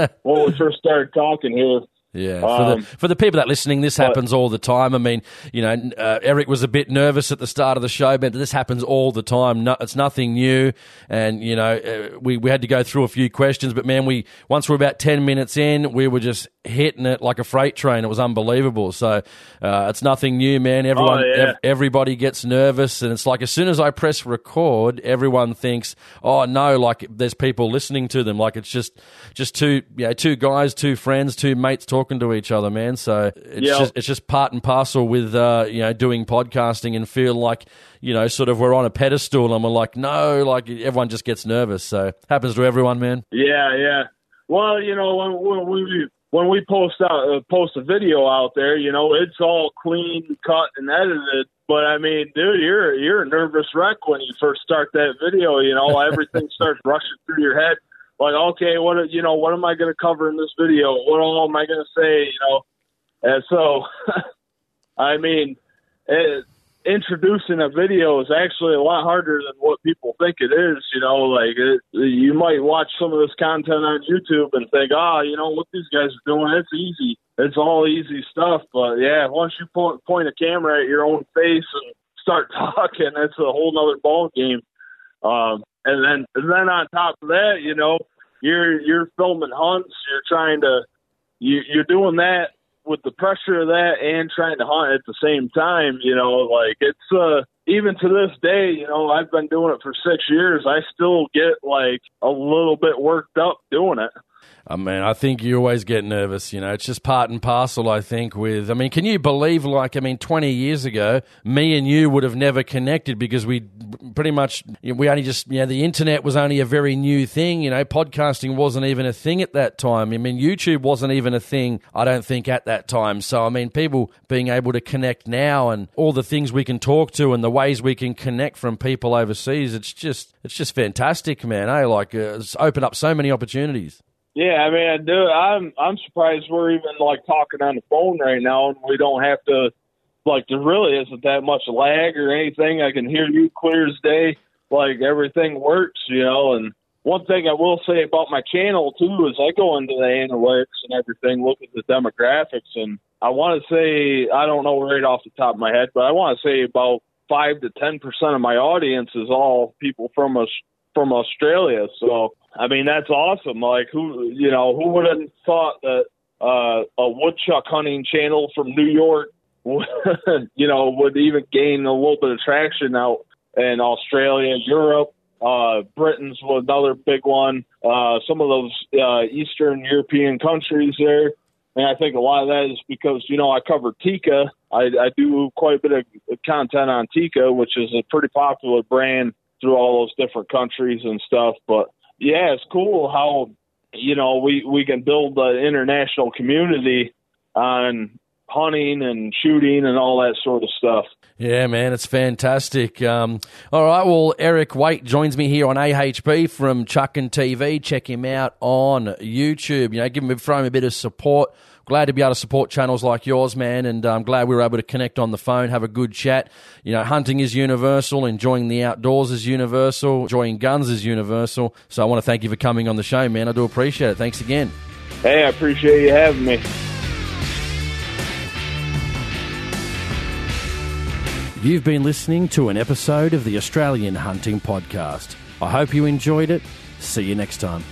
when we first started talking here. Yeah, for, um, the, for the people that listening, this happens all the time. I mean, you know, uh, Eric was a bit nervous at the start of the show, but this happens all the time. No, it's nothing new, and you know, uh, we we had to go through a few questions, but man, we once we're about ten minutes in, we were just hitting it like a freight train. It was unbelievable. So uh, it's nothing new, man. Everyone, oh, yeah. ev- everybody gets nervous, and it's like as soon as I press record, everyone thinks, "Oh no!" Like there's people listening to them. Like it's just just two, you know, two guys, two friends, two mates talking to each other, man. So it's just it's just part and parcel with uh, you know doing podcasting and feel like you know sort of we're on a pedestal and we're like no, like everyone just gets nervous. So happens to everyone, man. Yeah, yeah. Well, you know when, when we when we post out uh, post a video out there, you know it's all clean cut and edited. But I mean, dude, you're you're a nervous wreck when you first start that video. You know, everything starts rushing through your head like, okay, what you know, what am I going to cover in this video? What all am I going to say? You know, and so, I mean, it, introducing a video is actually a lot harder than what people think it is. You know, like it, you might watch some of this content on YouTube and think, ah, oh, you know what these guys are doing, it's easy. It's all easy stuff. But yeah, once you point point a camera at your own face and start talking, it's a whole other ball game. Um, and then and then on top of that, you know, you're you're filming hunts. You're trying to you, you're doing that with the pressure of that and trying to hunt at the same time. You know, like it's uh even to this day, you know, I've been doing it for six years. I still get like a little bit worked up doing it. I mean, I think you always get nervous. You know, it's just part and parcel. I think with. I mean, can you believe? Like, I mean, twenty years ago, me and you would have never connected because we pretty much we only just you know the internet was only a very new thing. You know, podcasting wasn't even a thing at that time. I mean, YouTube wasn't even a thing. I don't think at that time. So I mean, people being able to connect now and all the things we can talk to and the ways we can connect from people overseas. It's just it's just fantastic, man. I eh? like uh, it's opened up so many opportunities. Yeah, I mean, dude, I'm I'm surprised we're even like talking on the phone right now, and we don't have to like there really isn't that much lag or anything. I can hear you clear as day. Like everything works, you know. And one thing I will say about my channel too is I go into the analytics and everything, look at the demographics, and I want to say I don't know right off the top of my head, but I want to say about five to ten percent of my audience is all people from us from Australia. So I mean, that's awesome. Like, who you know, who would have thought that uh, a woodchuck hunting channel from New York, you know, would even gain a little bit of traction out in Australia, Europe. Uh, Britain's another big one. Uh, some of those uh, Eastern European countries there. And I think a lot of that is because, you know, I cover Tikka. I, I do quite a bit of content on Tikka, which is a pretty popular brand through all those different countries and stuff. But yeah, it's cool how you know we we can build an international community on hunting and shooting and all that sort of stuff. Yeah, man, it's fantastic. Um, all right, well, Eric Waite joins me here on AHP from Chuckin TV. Check him out on YouTube. You know, give him throw him a bit of support. Glad to be able to support channels like yours, man, and I'm glad we were able to connect on the phone, have a good chat. You know, hunting is universal, enjoying the outdoors is universal, enjoying guns is universal. So I want to thank you for coming on the show, man. I do appreciate it. Thanks again. Hey, I appreciate you having me. You've been listening to an episode of the Australian Hunting Podcast. I hope you enjoyed it. See you next time.